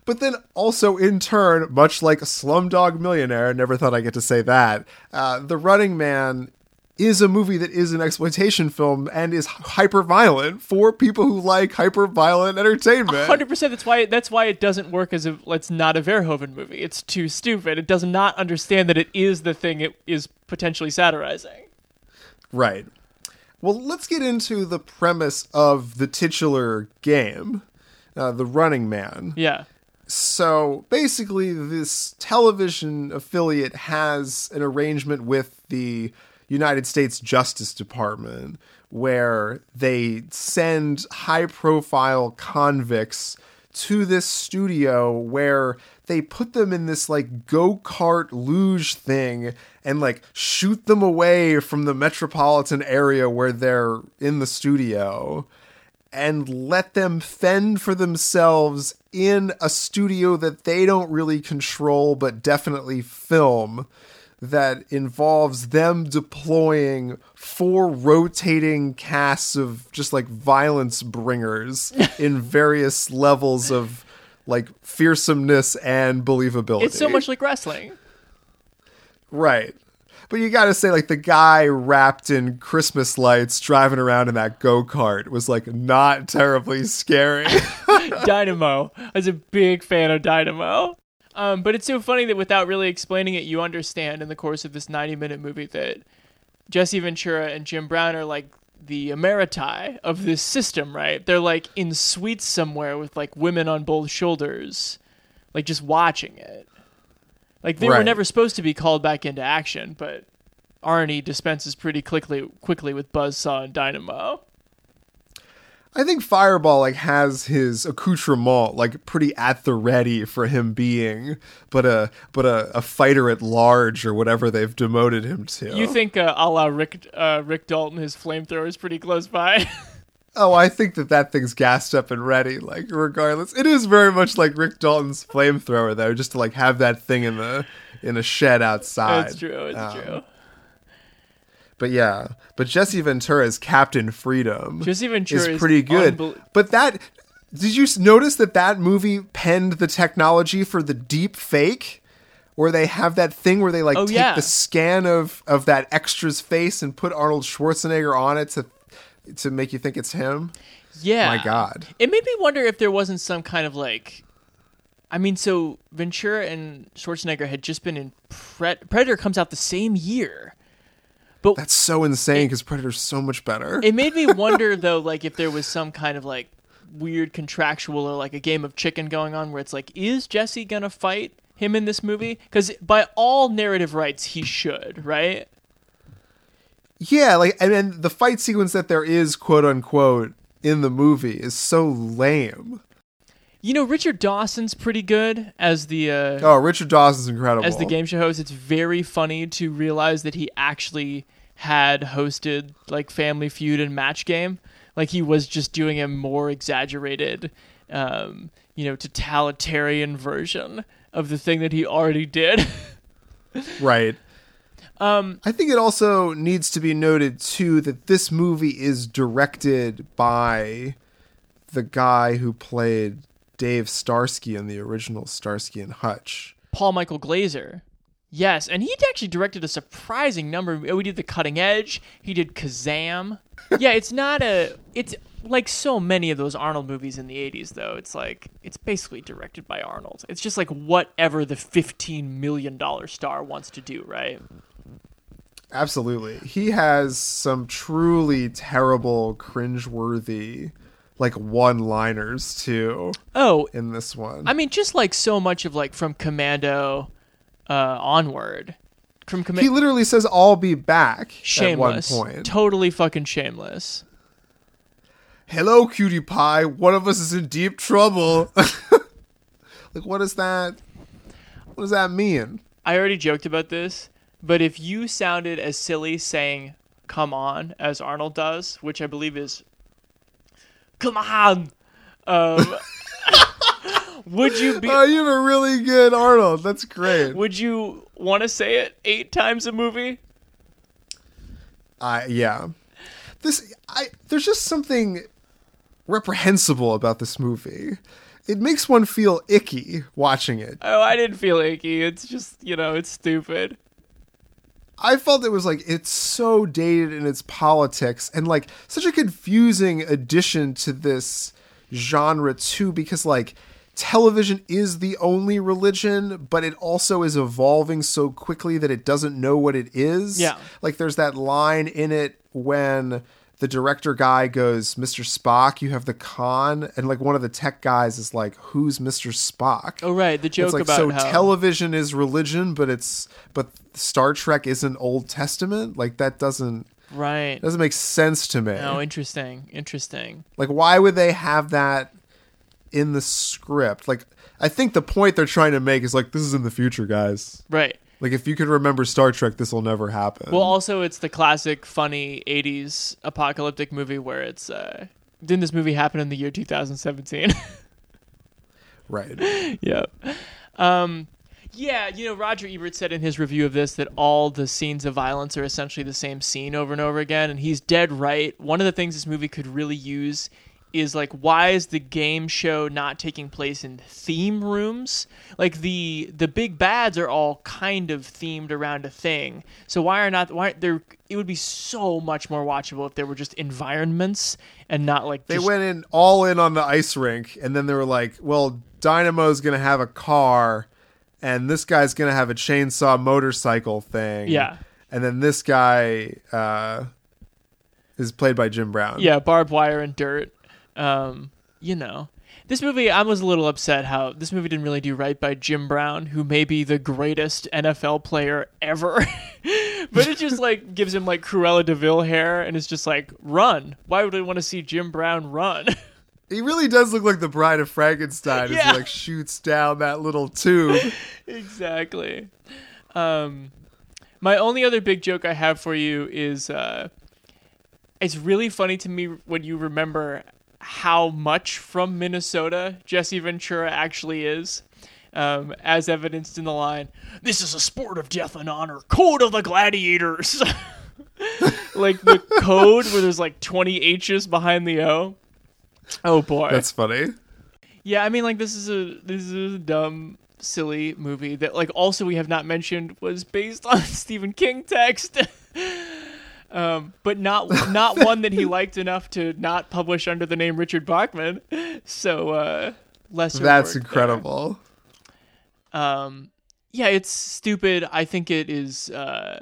But then also, in turn, much like Slumdog Millionaire, never thought I'd get to say that, uh, The Running Man is a movie that is an exploitation film and is hyper violent for people who like hyper violent entertainment. Hundred percent. That's why. That's why it doesn't work as a. It's not a Verhoeven movie. It's too stupid. It does not understand that it is the thing it is potentially satirizing. Right. Well, let's get into the premise of the titular game, uh, The Running Man. Yeah. So basically, this television affiliate has an arrangement with the United States Justice Department where they send high profile convicts to this studio where they put them in this like go kart luge thing and like shoot them away from the metropolitan area where they're in the studio and let them fend for themselves in a studio that they don't really control but definitely film that involves them deploying four rotating casts of just like violence bringers in various levels of like fearsomeness and believability. It's so much like wrestling. Right. But you gotta say, like, the guy wrapped in Christmas lights driving around in that go kart was, like, not terribly scary. Dynamo. I was a big fan of Dynamo. Um, but it's so funny that without really explaining it, you understand in the course of this 90 minute movie that Jesse Ventura and Jim Brown are like the emeriti of this system, right? They're like in suites somewhere with like women on both shoulders, like just watching it. Like they were never supposed to be called back into action, but Arnie dispenses pretty quickly quickly with Buzzsaw and Dynamo. I think Fireball, like, has his accoutrement, like, pretty at the ready for him being, but a, but a, a fighter at large or whatever they've demoted him to. You think uh, a la Rick uh, Rick Dalton, his flamethrower is pretty close by? Oh, I think that that thing's gassed up and ready. Like, regardless, it is very much like Rick Dalton's flamethrower, though, just to like have that thing in the in a shed outside. It's true. It's Um, true. But yeah, but Jesse Ventura's Captain Freedom Jesse Ventura is pretty good. but that did you notice that that movie penned the technology for the deep fake? Where they have that thing where they like Oh, take yeah. the scan of of that extra's face and put Arnold Schwarzenegger on it to to make you think it's him. Yeah. My God. It made me wonder if there wasn't some kind of like. I mean, so Ventura and Schwarzenegger had just been in Pre- Predator comes out the same year. But That's so insane because Predator's so much better. it made me wonder though, like if there was some kind of like weird contractual or like a game of chicken going on where it's like, is Jesse gonna fight him in this movie? Because by all narrative rights, he should, right? yeah, like and then the fight sequence that there is, quote unquote, in the movie is so lame. You know, Richard Dawson's pretty good as the uh, Oh, Richard Dawson's incredible. as the game show host. It's very funny to realize that he actually had hosted like Family Feud and Match Game. Like he was just doing a more exaggerated, um, you know, totalitarian version of the thing that he already did. Right. um, I think it also needs to be noted too that this movie is directed by the guy who played Dave Starsky in the original Starsky and Hutch. Paul Michael Glaser. Yes, and he actually directed a surprising number. We did The Cutting Edge. He did Kazam. yeah, it's not a. It's like so many of those Arnold movies in the '80s, though. It's like it's basically directed by Arnold. It's just like whatever the fifteen million dollar star wants to do, right? Absolutely. He has some truly terrible, cringeworthy, like one liners too Oh, in this one. I mean, just like so much of like from Commando uh, onward. From he literally says, I'll be back shameless, at one point. totally fucking shameless. hello, cutie pie. One of us is in deep trouble. like, what is that? What does that mean? I already joked about this, but if you sounded as silly saying "come on" as Arnold does, which I believe is "come on," um, would you be? Oh, you have a really good Arnold. That's great. Would you want to say it eight times a movie? I yeah. This I there's just something reprehensible about this movie. It makes one feel icky watching it. Oh, I didn't feel icky. It's just you know, it's stupid. I felt it was like it's so dated in its politics and like such a confusing addition to this genre too because like television is the only religion but it also is evolving so quickly that it doesn't know what it is. Yeah. Like there's that line in it when the director guy goes, Mr. Spock, you have the conn, and like one of the tech guys is like, Who's Mr. Spock? Oh right, the joke it's like about so how television is religion, but it's but Star Trek isn't Old Testament. Like that doesn't right doesn't make sense to me. Oh, interesting, interesting. Like why would they have that in the script? Like I think the point they're trying to make is like this is in the future, guys. Right. Like if you could remember Star Trek, this will never happen. Well, also it's the classic funny '80s apocalyptic movie where it's uh, didn't this movie happen in the year 2017? right. yeah. Um, yeah, you know, Roger Ebert said in his review of this that all the scenes of violence are essentially the same scene over and over again, and he's dead right. One of the things this movie could really use is like why is the game show not taking place in theme rooms like the the big bads are all kind of themed around a thing so why are not why there it would be so much more watchable if there were just environments and not like they just, went in all in on the ice rink, and then they were like, "Well, Dynamo's gonna have a car, and this guy's gonna have a chainsaw motorcycle thing." Yeah. and then this guy uh, is played by Jim Brown. yeah barbed wire and dirt um you know this movie i was a little upset how this movie didn't really do right by jim brown who may be the greatest nfl player ever. But it just like gives him like cruella de vil hair and it's just like run. Why would i want to see jim brown run? He really does look like the Bride of Frankenstein as he like shoots down that little tube. exactly. Um my only other big joke i have for you is uh it's really funny to me when you remember how much from Minnesota Jesse Ventura actually is, um, as evidenced in the line, This is a sport of death and honor, code of the gladiators. like the code where there's like 20 H's behind the O. Oh boy. That's funny. Yeah, I mean, like this is a this is a dumb, silly movie that, like, also we have not mentioned was based on Stephen King text, um, but not not one that he liked enough to not publish under the name Richard Bachman. So uh, lesser. That's incredible. there. Um, yeah, it's stupid. I think it is, uh,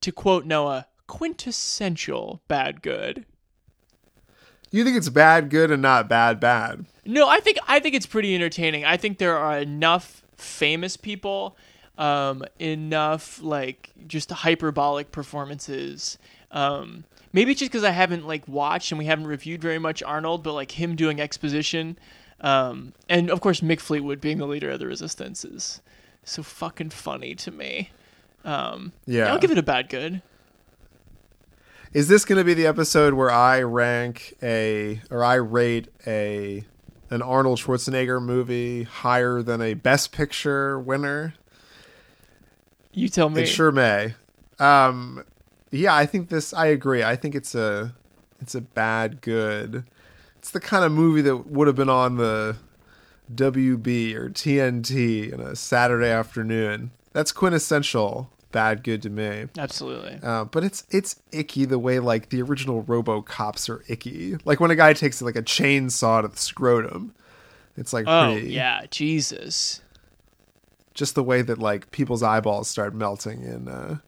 to quote Noah, quintessential bad good. You think it's bad, good, and not bad, bad. No, I think I think it's pretty entertaining. I think there are enough famous people, um, enough like just hyperbolic performances. Um, maybe it's just because I haven't like watched and we haven't reviewed very much Arnold, but like him doing exposition, um, and of course Mick Fleetwood being the leader of the Resistance is so fucking funny to me. Um, Yeah. I'll give it a bad good. Is this going to be the episode where I rank a or I rate a an Arnold Schwarzenegger movie higher than a Best Picture winner? You tell me. It sure may. Um, yeah, I think this. I agree. I think it's a it's a bad good. It's the kind of movie that would have been on the WB or TNT in a Saturday afternoon. That's quintessential bad good to me. Absolutely. Uh, but it's it's icky the way like the original RoboCops are icky. Like when a guy takes like a chainsaw to the scrotum, it's like Oh pretty. yeah, Jesus. Just the way that like people's eyeballs start melting in uh,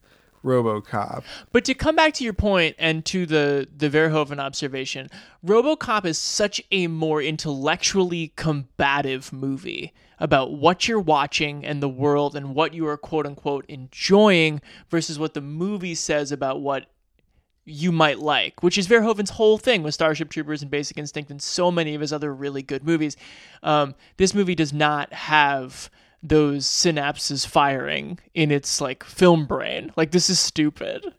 RoboCop. But to come back to your point and to the the Verhoeven observation, RoboCop is such a more intellectually combative movie about what you're watching and the world and what you are quote unquote enjoying versus what the movie says about what you might like, which is Verhoeven's whole thing with Starship Troopers and Basic Instinct and so many of his other really good movies. Um, this movie does not have those synapses firing in its like film brain. Like this is stupid.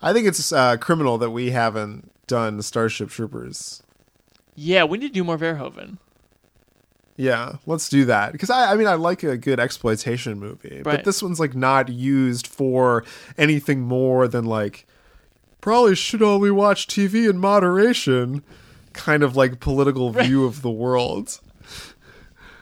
I think it's uh, criminal that we haven't done Starship Troopers. Yeah, we need to do more Verhoeven. Yeah, let's do that because I, I mean, I like a good exploitation movie, but this one's like not used for anything more than like probably should only watch TV in moderation, kind of like political view of the world.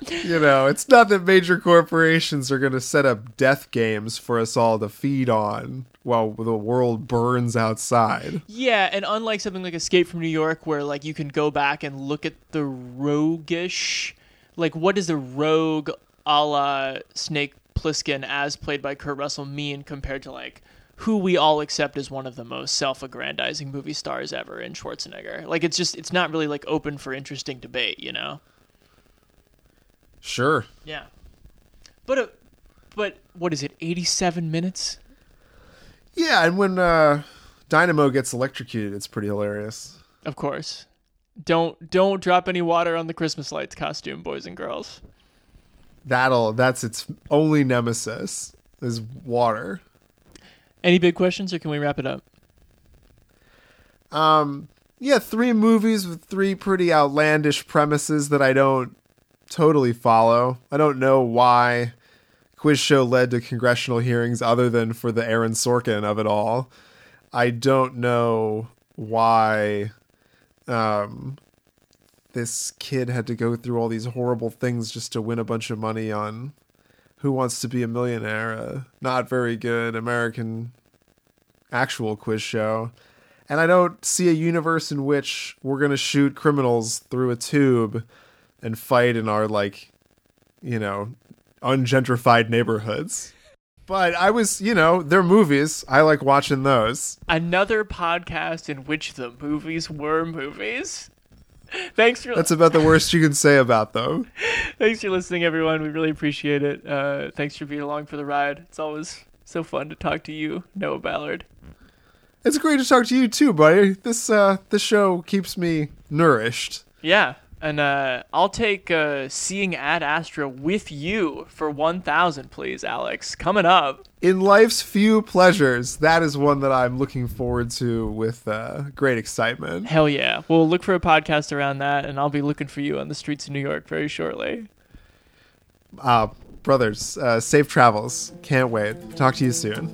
You know, it's not that major corporations are going to set up death games for us all to feed on while the world burns outside. Yeah, and unlike something like Escape from New York, where like you can go back and look at the roguish, like what does the rogue a la Snake Plissken as played by Kurt Russell mean compared to like who we all accept as one of the most self-aggrandizing movie stars ever in Schwarzenegger? Like it's just it's not really like open for interesting debate, you know? Sure. Yeah. But uh, but what is it? Eighty-seven minutes. Yeah, and when uh, Dynamo gets electrocuted, it's pretty hilarious. Of course. Don't don't drop any water on the Christmas lights costume, boys and girls. That'll that's its only nemesis is water. Any big questions, or can we wrap it up? Um, yeah, three movies with three pretty outlandish premises that I don't totally follow. I don't know why quiz show led to congressional hearings other than for the Aaron Sorkin of it all. I don't know why um this kid had to go through all these horrible things just to win a bunch of money on Who Wants to Be a Millionaire, a not very good American actual quiz show. And I don't see a universe in which we're going to shoot criminals through a tube and fight in our, like, you know, ungentrified neighborhoods. But I was, you know, they're movies. I like watching those. Another podcast in which the movies were movies. Thanks for That's about the worst you can say about them. thanks for listening, everyone. We really appreciate it. Uh, thanks for being along for the ride. It's always so fun to talk to you, Noah Ballard. It's great to talk to you too, buddy. This uh this show keeps me nourished. Yeah, and uh, I'll take uh, seeing Ad Astra with you for one thousand, please, Alex. Coming up. In life's few pleasures, that is one that I'm looking forward to with uh, great excitement. Hell yeah. We'll look for a podcast around that, and I'll be looking for you on the streets of New York very shortly. Uh, brothers, uh, safe travels. Can't wait. Talk to you soon.